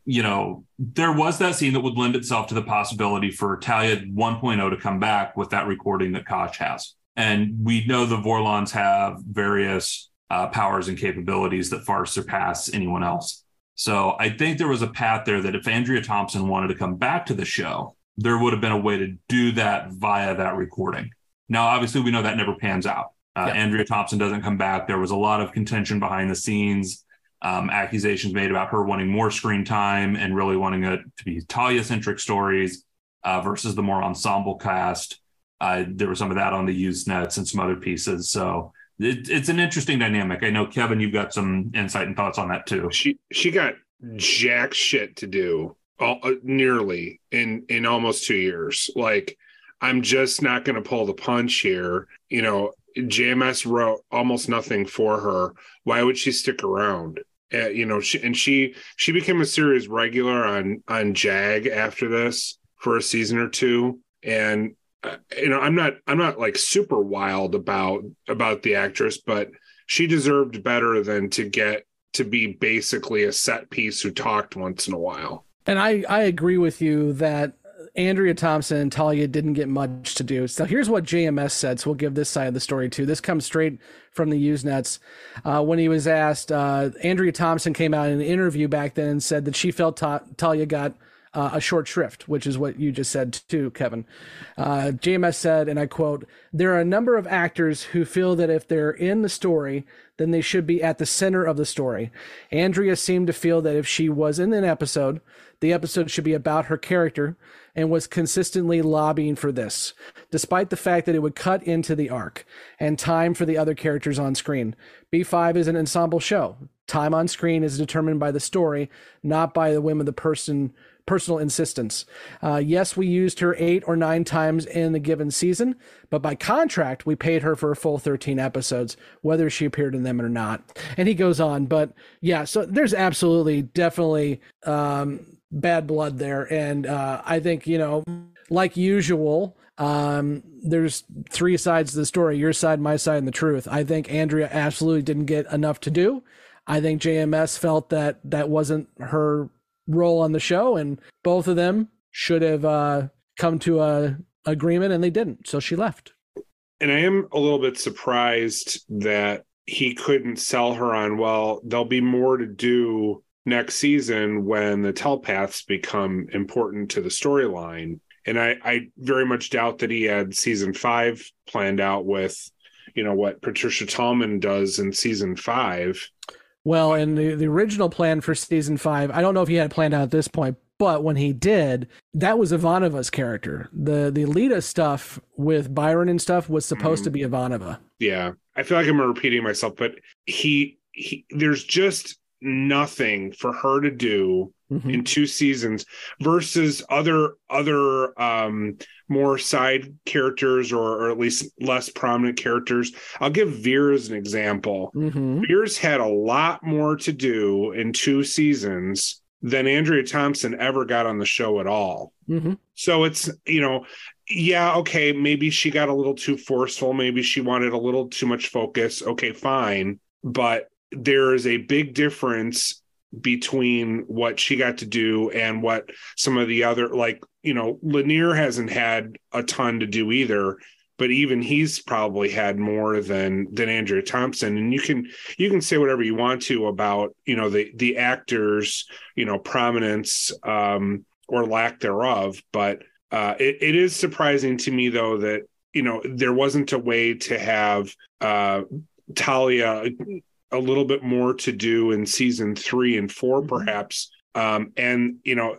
You know there was that scene that would lend itself to the possibility for Talia 1.0 to come back with that recording that Kosh has, and we know the Vorlons have various uh, powers and capabilities that far surpass anyone else. So I think there was a path there that if Andrea Thompson wanted to come back to the show, there would have been a way to do that via that recording. Now, obviously, we know that never pans out. Uh, Yeah. Andrea Thompson doesn't come back. There was a lot of contention behind the scenes, um, accusations made about her wanting more screen time and really wanting it to be Talia centric stories uh, versus the more ensemble cast. Uh, there was some of that on the Usenets and some other pieces. So it, it's an interesting dynamic. I know, Kevin, you've got some insight and thoughts on that too. She she got jack shit to do all, uh, nearly in in almost two years. Like I'm just not going to pull the punch here. You know, JMS wrote almost nothing for her. Why would she stick around? Uh, you know, she, and she she became a series regular on on Jag after this for a season or two, and uh, you know, I'm not I'm not like super wild about about the actress, but she deserved better than to get to be basically a set piece who talked once in a while. And I, I agree with you that Andrea Thompson and Talia didn't get much to do. So here's what JMS said. So we'll give this side of the story too. This comes straight from the Usenets. Uh, when he was asked, uh, Andrea Thompson came out in an interview back then and said that she felt Ta- Talia got uh, a short shrift, which is what you just said too, Kevin. Uh, JMS said, and I quote, There are a number of actors who feel that if they're in the story, then they should be at the center of the story. Andrea seemed to feel that if she was in an episode, the episode should be about her character and was consistently lobbying for this, despite the fact that it would cut into the arc and time for the other characters on screen. B5 is an ensemble show. Time on screen is determined by the story, not by the whim of the person personal insistence. Uh, yes, we used her eight or nine times in the given season, but by contract, we paid her for a full 13 episodes, whether she appeared in them or not. And he goes on, but yeah, so there's absolutely, definitely um, bad blood there. And uh, I think, you know, like usual, um, there's three sides to the story your side, my side, and the truth. I think Andrea absolutely didn't get enough to do. I think JMS felt that that wasn't her role on the show, and both of them should have uh, come to a agreement, and they didn't. So she left. And I am a little bit surprised that he couldn't sell her on, well, there'll be more to do next season when the telepaths become important to the storyline. And I, I very much doubt that he had season five planned out with, you know, what Patricia Tallman does in season five. Well, and the, the original plan for season five, I don't know if he had it planned out at this point, but when he did, that was Ivanova's character. The the Lyta stuff with Byron and stuff was supposed to mm. be Ivanova. Yeah. I feel like I'm repeating myself, but he, he there's just nothing for her to do Mm-hmm. in two seasons versus other other um more side characters or, or at least less prominent characters i'll give Vir as an example Mm-hmm. Vir's had a lot more to do in two seasons than andrea thompson ever got on the show at all Mm-hmm. so it's you know yeah okay maybe she got a little too forceful maybe she wanted a little too much focus okay fine but there is a big difference between what she got to do and what some of the other like you know Lennier hasn't had a ton to do either but even he's probably had more than than andrea thompson. And you can you can say whatever you want to about you know the the actors you know prominence um or lack thereof but uh it, it is surprising to me though that you know there wasn't a way to have uh talia a little bit more to do in season three and 4 perhaps um and you know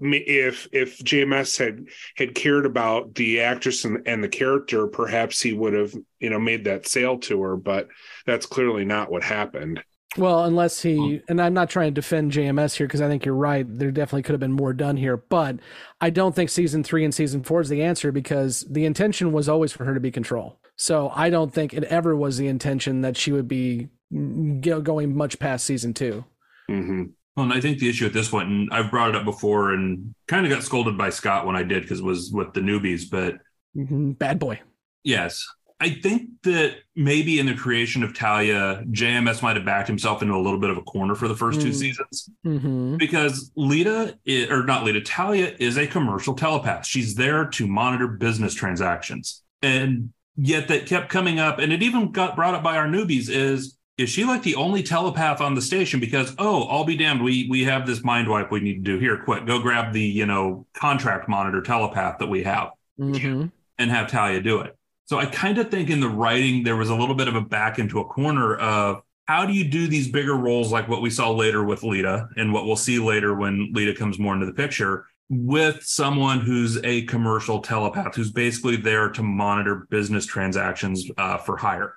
if if jms had had cared about the actress and, and the character perhaps he would have you know made that sale to her but that's clearly not what happened Well, unless he, and I'm not trying to defend JMS here because I think you're right. There definitely could have been more done here, but I don't think season three and season four is the answer because the intention was always for her to be control. So I don't think it ever was the intention that she would be go- going much past season two. mm-hmm. Well, and I think the issue at this point, and I've brought it up before and kind of got scolded by Scott when I did because it was with the newbies, but Mhm, Bad boy. yes. I think that maybe in the creation of Talia, JMS might have backed himself into a little bit of a corner for the first two Mm. seasons Mm-hmm. because Lyta, i- or not Lyta, Talia is a commercial telepath. She's there to monitor business transactions. And yet that kept coming up, and it even got brought up by our newbies is is she like the only telepath on the station? Because oh, I'll be damned, we we have this mind wipe we need to do here. Quick, go grab the you know contract monitor telepath that we have Mhm. and have Talia do it. So I kind of think in the writing there was a little bit of a back into a corner of how do you do these bigger roles like what we saw later with Lyta and what we'll see later when Lyta comes more into the picture with someone who's a commercial telepath who's basically there to monitor business transactions uh, for hire.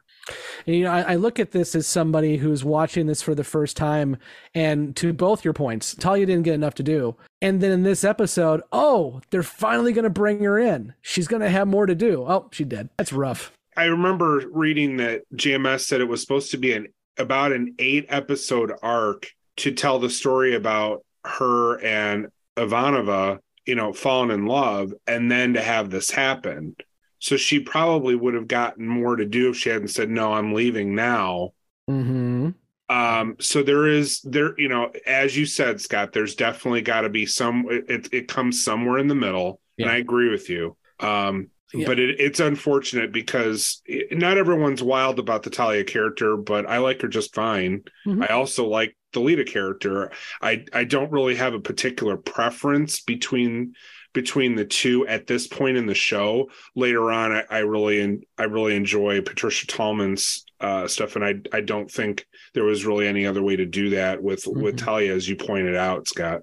And, you know, I, I look at this as somebody who's watching this for the first time, and to both your points, Talia didn't get enough to do. And then in this episode, oh, they're finally going to bring her in. She's going to have more to do. Oh, she did. That's rough. I remember reading that JMS said it was supposed to be an about an eight episode arc to tell the story about her and Ivanova, you know, falling in love, and then to have this happen. So she probably would have gotten more to do if she hadn't said, "No, I'm leaving now." Mm-hmm. Um, so there is there, you know, as you said, Scott, there's definitely got to be some. It it comes somewhere in the middle, and I agree with you. Um, Yeah. but it, it's unfortunate because it- not everyone's wild about the Talia character, but I like her just fine. Mhm. I also like the Lyta character. I I don't really have a particular preference between between the two at this point in the show. Later on, I, I really I really enjoy Patricia Tallman's uh, stuff, and I I don't think there was really any other way to do that with with Talia, as you pointed out, Scott.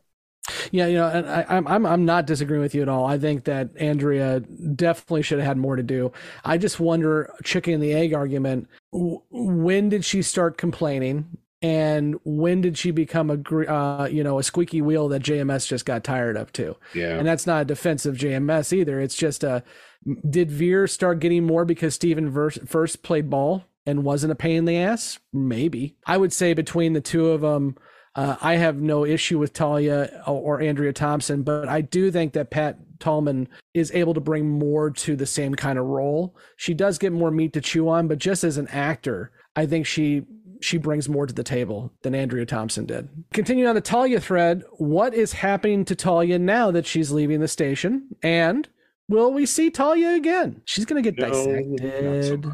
Yeah, you know, and I, I'm I'm I'm not disagreeing with you at all. I think that Andrea definitely should have had more to do. I just wonder, chicken and the egg argument. w- When did she start complaining, and when did she become a uh, you know a squeaky wheel that JMS just got tired of too? Yeah. and that's not a defense of JMS either. It's just a did Vir start getting more because Stephen Furst played ball and wasn't a pain in the ass? Maybe. I would say between the two of them, uh, I have no issue with Talia or, or Andrea Thompson, but I do think that Pat Tallman is able to bring more to the same kind of role. She does get more meat to chew on, but just as an actor, I think she she brings more to the table than Andrea Thompson did. Continuing on the Talia thread, what is happening to Talia now that she's leaving the station? And will we see Talia again? She's going to get No, dissected. so.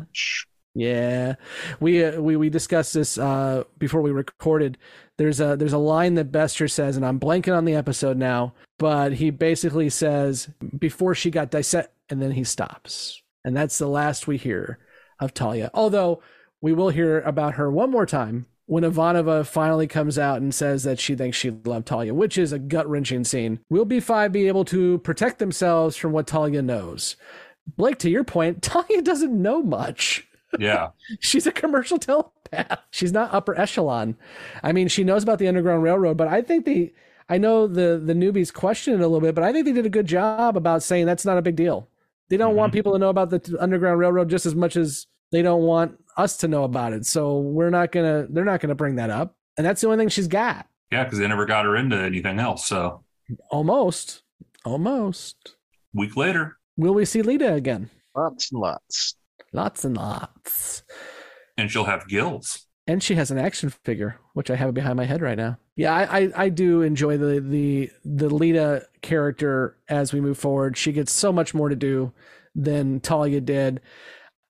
Yeah, we uh, we we discussed this uh, before we recorded. There's a there's a line that Bester says, and I'm blanking on the episode now, but he basically says before she got dissected, and then he stops, and that's the last we hear of Talia. Although we will hear about her one more time when Ivanova finally comes out and says that she thinks she loved Talia, which is a gut wrenching scene. Will B5 be able to protect themselves from what Talia knows? Blake, to your point, Talia doesn't know much. Yeah. She's a commercial telepath. She's not upper echelon. I mean, she knows about the Underground Railroad, but I think the I know the the newbies question it a little bit, but I think they did a good job about saying that's not a big deal. They don't want mm-hmm. people to know about the Underground Railroad just as much as they don't want us to know about it. So we're not gonna they're not gonna bring that up, and that's the only thing she's got. Yeah, because they never got her into anything else. So Almost, almost. week later, Will we see Lyta again? Lots and lots. Lots and lots. and she'll have gills. and she has an action figure, which I have behind my head right now. Yeah, I, I, I do enjoy the the the Lyta character as we move forward. She gets so much more to do than Talia did.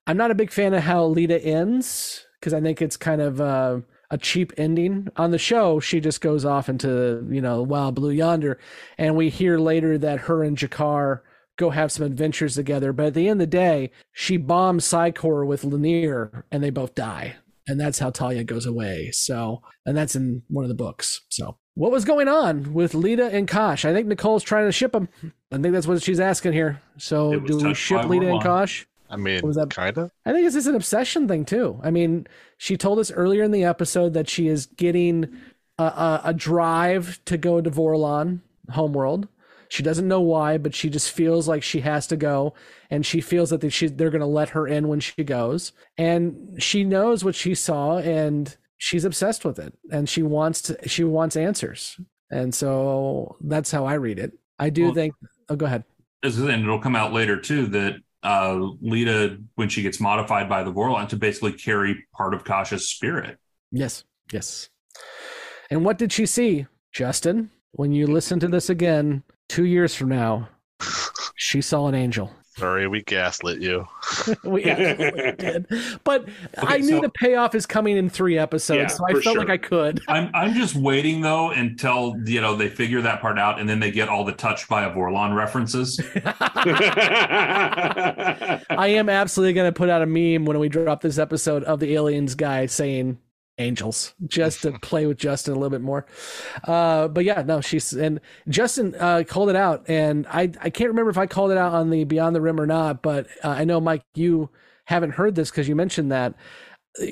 I'm not a big fan of how Lyta ends because I think it's kind of uh, a cheap ending. On the show, she just goes off into you know wild blue yonder, and we hear later that her and G'Kar go have some adventures together. But at the end of the day, she bombs Psi Corps with Lennier, and they both die and that's how Talia goes away. So, and that's in one of the books. So, what was going on with Lyta and Kosh? I think Nicole's trying to ship them. I think that's what she's asking here. So, do we ship Lyta and. Kosh? I mean, What was that? kind of. I think it's just an obsession thing too. I mean, she told us earlier in the episode that she is getting a, a, a drive to go to Vorlon homeworld. She doesn't know why, but she just feels like she has to go, and she feels that they, she, they're going to let her in when she goes. And she knows what she saw, and she's obsessed with it, and she wants to. She wants answers, and so that's how I read it. I do Well- think. Oh, go ahead. As and it'll come out later too that uh, Lyta, when she gets modified by the Vorlon, to basically carry part of Kosh's spirit. Yes, yes. And what did she see, Justin? When you listen to this again two years from now, she saw an angel. Sorry, we gaslit you. we absolutely did. But I knew so- the payoff is coming in three episodes, Yeah, so I felt sure. like I could. I'm I'm just waiting though until you know they figure that part out and then they get all the touched by a Vorlon references. I am absolutely going to put out a meme when we drop this episode of the aliens guy saying angels just to play with Justin a little bit more. Uh, but yeah, no, she's and Justin uh, called it out, and I I can't remember if I called it out on the Beyond the Rim or not, but uh, I know Mike, you haven't heard this because you mentioned that.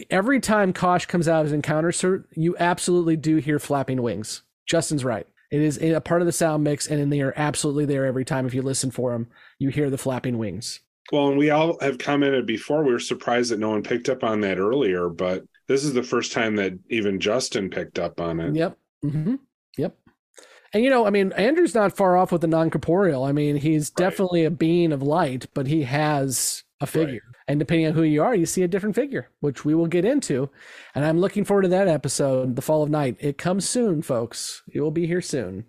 Every time Kosh comes out as Encounter Suit, you absolutely do hear flapping wings. Justin's right. It is a part of the sound mix, and they are absolutely there every time. If you listen for them, you hear the flapping wings. Well, and we all have commented before. We were surprised that no one picked up on that earlier, but this is the first time that even Justin picked up on it. Yep. hmm Yep. And you know, I mean, Andrew's not far off with the non-corporeal. I mean, he's definitely a being of light, but he has a figure. And depending on who you are, you see a different figure, which we will get into. And I'm looking forward to that episode, The Fall of Night. It comes soon, folks. It will be here soon.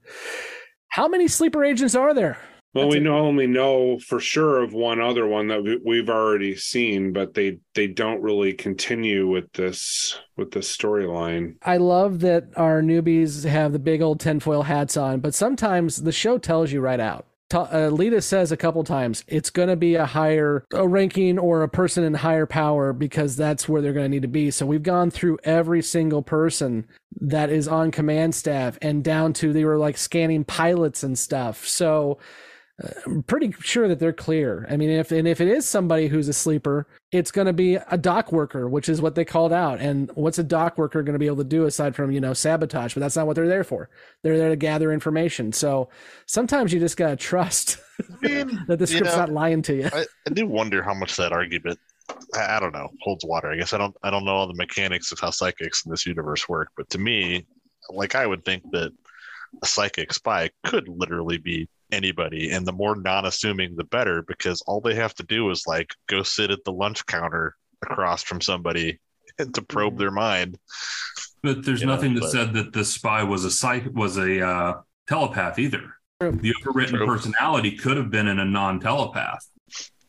How many sleeper agents are there? Well, we know only know for sure of one other one that we, we've already seen, but they they don't really continue with this with this storyline. I love that our newbies have the big old tinfoil hats on, but sometimes the show tells you right out. Ta- Uh, Lyta says a couple times it's going to be a higher a ranking or a person in higher power because that's where they're going to need to be. So we've gone through every single person that is on command staff and down to they were like scanning pilots and stuff. So I'm pretty sure that they're clear. I mean, if and if it is somebody who's a sleeper, it's going to be a dock worker, which is what they called out. And what's a dock worker going to be able to do aside from you know sabotage? But that's not what they're there for. They're there to gather information. So sometimes you just got to trust that the you script's know, not lying to you. I, I do wonder how much that argument I, I don't know holds water. I guess I don't I don't know all the mechanics of how psychics in this universe work, but to me, like I would think that a psychic spy could literally be anybody, and the more non-assuming the better, because all they have to do is like go sit at the lunch counter across from somebody and to probe their mind. But there's You know, nothing that but- said that the spy was a psych was a uh, telepath either. The overwritten True. personality could have been in a non-telepath.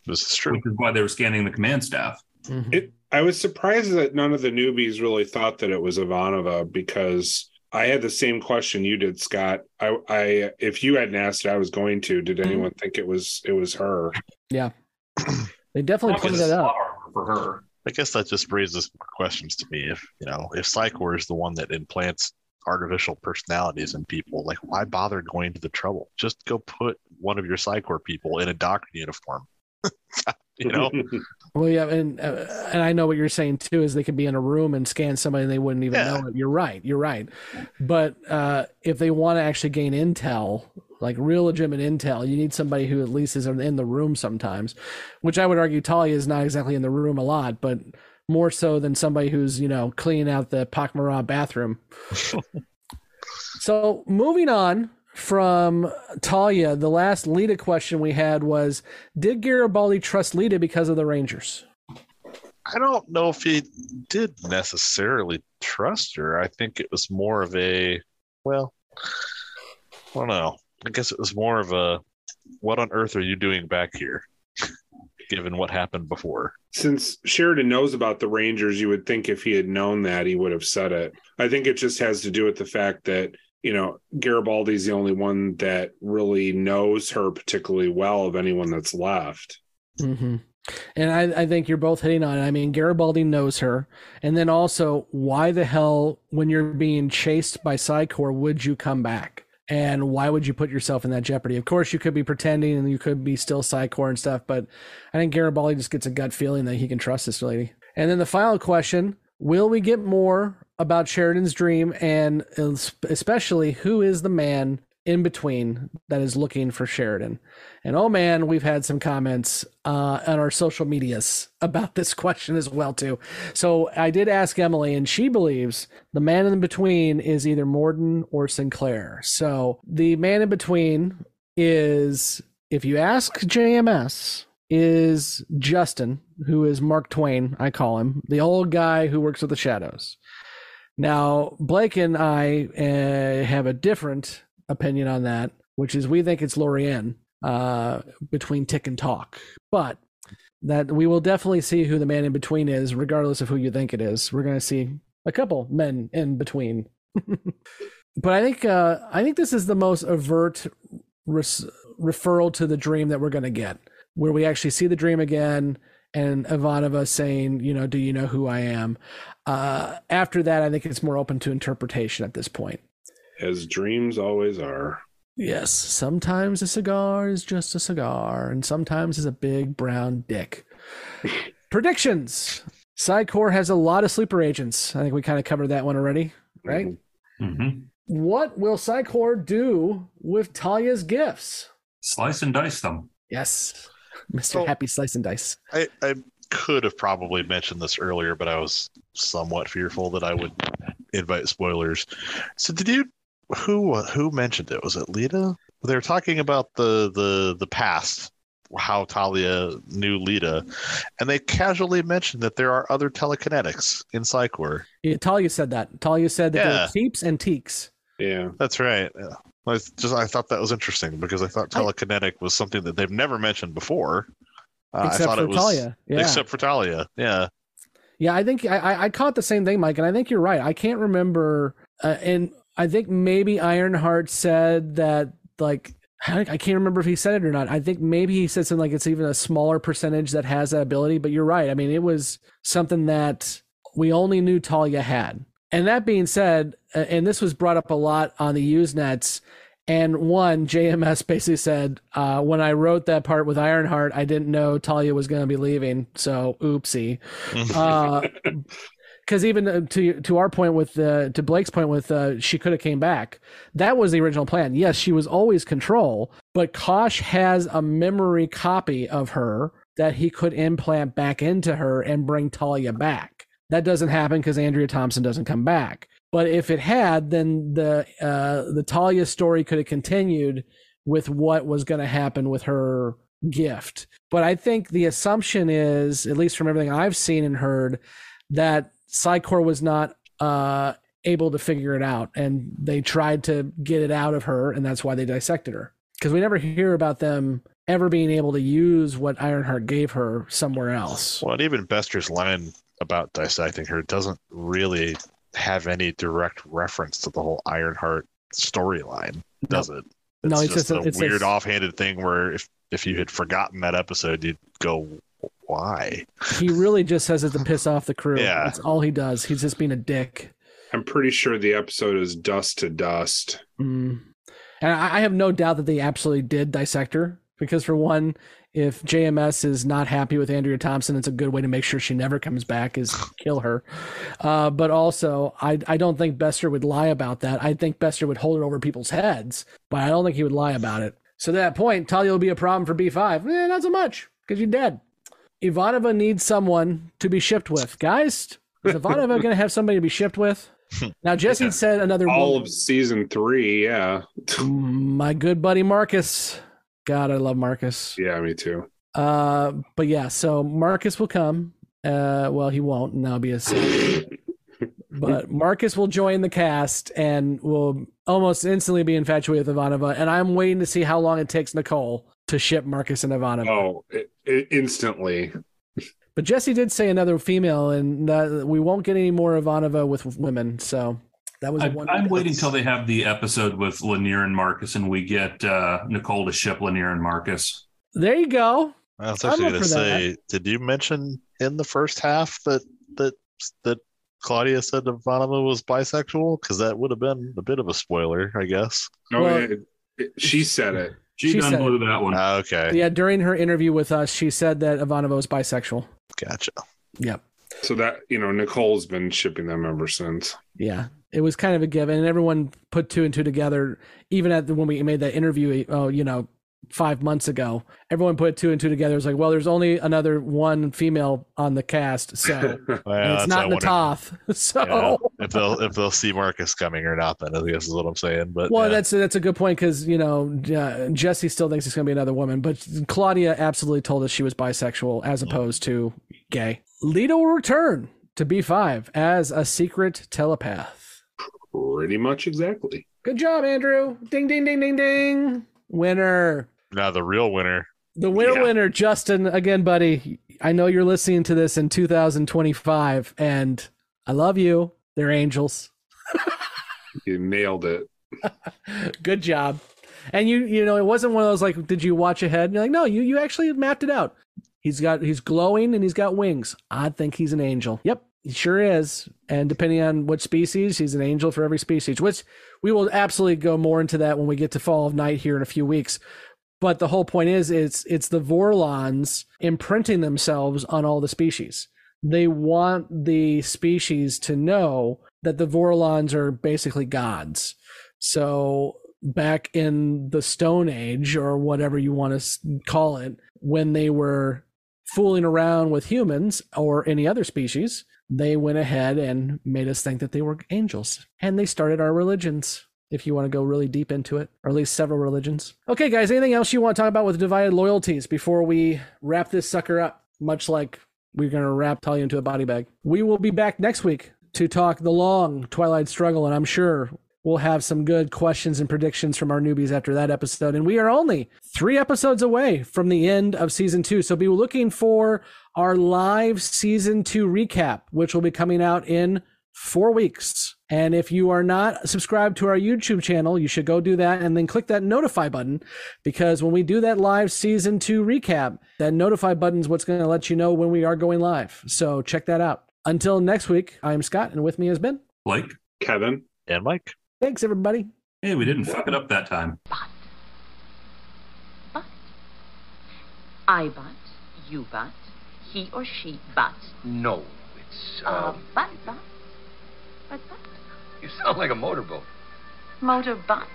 This is true. Which is why they were scanning the command staff. It I was surprised that none of the newbies really thought that it was Ivanova because I had the same question you did, Scott. I, I if you hadn't asked it, I was going to. Did mm-hmm. anyone think it was it was her? Yeah, they definitely Obviously, pointed that out. For her, I guess that just raises more questions to me. If you know, if Psi Corps is the one that implants artificial personalities in people, like why bother going to the trouble? Just go put one of your Psi Corps people in a doctor uniform. you know, Well, yeah, and uh, and I know what you're saying too is they could be in a room and scan somebody and they wouldn't even know it. You're right. You're right. But uh, if they want to actually gain intel, like real legitimate intel, you need somebody who at least is in the room sometimes. Which I would argue Talia is not exactly in the room a lot, but more so than somebody who's you know cleaning out the Pak'ma'ra bathroom. so moving on from Talia, the last Lyta question we had was Did Garibaldi trust Lyta because of the Rangers? I don't know if he did necessarily trust her. I think it was more of a, well, I don't know. I guess it was more of a, what on earth are you doing back here? Given what happened before. Since Sheridan knows about the Rangers, you would think if he had known that, he would have said it. I think it just has to do with the fact that, you know, Garibaldi's the only one that really knows her particularly well of anyone that's left. Mm-hmm. And I, I think you're both hitting on it. I mean, Garibaldi knows her. And then also, why the hell, when you're being chased by Psi Corps, would you come back? And why would you put yourself in that jeopardy? Of course, you could be pretending and you could be still Psi Corps and stuff, but I think Garibaldi just gets a gut feeling that he can trust this lady. And then the final question Will we get more about Sheridan's dream and especially who is the man in between that is looking for Sheridan? And oh man, we've had some comments uh, on our social medias about this question as well too. So I did ask Emily, and she believes the man in between is either Morden or Sinclair. So the man in between is, if you ask JMS, is Justin, who is Mark Twain, I call him, the old guy who works with the shadows. Now, Blake and I uh, have a different opinion on that, which is we think it's Lorien. uh, between tick and talk. But that we will definitely see who the man in between is, regardless of who you think it is. We're going to see a couple men in between. but I think uh, I think this is the most overt res- referral to the dream that we're going to get, where we actually see the dream again and Ivanova saying, you know, do you know who I am? Uh, after that, I think it's more open to interpretation at this point. As dreams always are. Yes, sometimes a cigar is just a cigar, and sometimes is a big brown dick. Predictions. Psi Corps has a lot of sleeper agents. I think we kind of covered that one already, right? Mm-hmm. What will Psi Corps do with Talia's gifts? Slice and dice them. Yes, Mr. So- Happy Slice and Dice. I, I could have probably mentioned this earlier, but I was somewhat fearful that I would invite spoilers. So did you who who mentioned it? Was it Lyta? They were talking about the the the past, how Talia knew Lyta, and they casually mentioned that there are other telekinetics in Psi Corps. Yeah, Talia said that. Talia said that there are teeps and teaks. Yeah. That's right. Yeah. I just I thought that was interesting because I thought telekinetic was something that they've never mentioned before. Uh, Except I thought for it was Talia, yeah. except for Talia. Yeah. Yeah, I think I, I, I caught the same thing, Mike, and I think you're right. I can't remember, uh, and I think maybe Ironheart said that like I I can't remember if he said it or not. I think maybe he said something like it's even a smaller percentage that has that ability. But you're right. I mean, it was something that we only knew Talia had. And that being said, uh, and this was brought up a lot on the Usenets. And one, JMS basically said, uh, when I wrote that part with Ironheart, I didn't know Talia was going to be leaving. So, oopsie. Uh, because even uh, to to our point with uh, to Blake's point with uh, she could have came back. That was the original plan. Yes, she was always control, but Kosh has a memory copy of her that he could implant back into her and bring Talia back. That doesn't happen because Andrea Thompson doesn't come back. But if it had, then the uh, the Talia story could have continued with what was going to happen with her gift. But I think the assumption is, at least from everything I've seen and heard, that Psi Corps was not uh, able to figure it out, and they tried to get it out of her, and that's why they dissected her. Because we never hear about them ever being able to use what Ironheart gave her somewhere else. Well, and even Bester's line about dissecting her doesn't really have any direct reference to the whole Ironheart storyline, does it? No, It's it's just just a- a it's a- offhanded thing where if if you had forgotten that episode, you'd go, "Why?" He really just says it to piss off the crew. Yeah. That's all he does. He's just being a dick. I'm pretty sure the episode is dust to dust. Mm. And I, I have no doubt that they absolutely did dissect her because, for one, if JMS is not happy with Andrea Thompson, it's a good way to make sure she never comes back is kill her. Uh, but also, I I don't think Bester would lie about that. I think Bester would hold it over people's heads, but I don't think he would lie about it. So to that point, Talia will be a problem for B5. Eh, not so much because you're dead. Ivanova needs someone to be shipped with, guys. Is Ivanova going to have somebody to be shipped with? Now Jessi said another All woman. of season three, yeah. my good buddy Marcus. God, I love Marcus. Yeah, me too. Uh, but yeah, so Marcus will come. Uh, well, he won't, and that'll be a but Marcus will join the cast and will almost instantly be infatuated with Ivanova. And I'm waiting to see how long it takes Nicole to ship Marcus and Ivanova. Oh, i i instantly. But Jessi did say another female, and uh, we won't get any more Ivanova with women. So that was I, one. I'm waiting until they have the episode with Lennier and Marcus, and we get uh, Nicole to ship Lennier and Marcus. There you go. I was I'm actually going to say, did you mention in the first half that that that Claudia said Ivanova was bisexual? Because that would have been a bit of a spoiler, I guess. No, Well- it, it- she said it. She, She done said- blew that one. Ah, okay, Yeah, during her interview with us, she said that Ivanova was bisexual. gotcha. Yep. So that you know, Nicole's been shipping them ever since. Yeah, it was kind of a given, and everyone put two and two together. Even at the, when we made that interview, oh, you know, five months ago, everyone put two and two together. It was like, well, there's only another one female on the cast, so Well, it's not what I wondered. Na'Toth. So, Yeah, if they'll if they'll see Marcus coming or not, then I guess is what I'm saying. But well, yeah. that's that's a good point because you know uh, Jessi still thinks it's going to be another woman, but Claudia absolutely told us she was bisexual as opposed to gay. Lyta will return to B5 as a secret telepath. Pretty much exactly. Good job, Andrew. Ding, ding, ding, ding, ding. Winner. Now the real winner. The winner, Yeah. winner, Justin. Again, buddy. I know you're listening to this in 2025, and I love you. They're angels. You nailed it. Good job. And you, you know, it wasn't one of those like, did you watch ahead? And you're like, no, you, you actually mapped it out. He's got, he's glowing and he's got wings. I think he's an angel. Yep, he sure is. And depending on what species, he's an angel for every species. Which we will absolutely go more into that when we get to Fall of Night here in a few weeks. But the whole point is, it's it's the Vorlons imprinting themselves on all the species. They want the species to know that the Vorlons are basically gods. So back in the Stone Age or whatever you want to call it, when they were fooling around with humans or any other species, they went ahead and made us think that they were angels. And they started our religions, if you want to go really deep into it, or at least several religions. Okay, guys, anything else you want to talk about with divided loyalties before we wrap this sucker up? Much like we're going to wrap Talia into a body bag. We will be back next week to talk the long Twilight struggle, and I'm sure we'll have some good questions and predictions from our newbies after that episode. And we are only three episodes away from the end of season two. So be looking for our live season two recap, which will be coming out in four weeks. And if you are not subscribed to our YouTube channel, you should go do that and then click that notify button because when we do that live season two recap, that notify button is what's going to let you know when we are going live. So check that out. Until next week, I'm Scott, and with me has been Blake, Kevin, and Mike. Thanks, everybody. Hey, we didn't fuck it up that time. But, but, I but, you but, he or she but. No, it's, Uh, um, but, but. But, but. you sound like a motorboat. Motor but.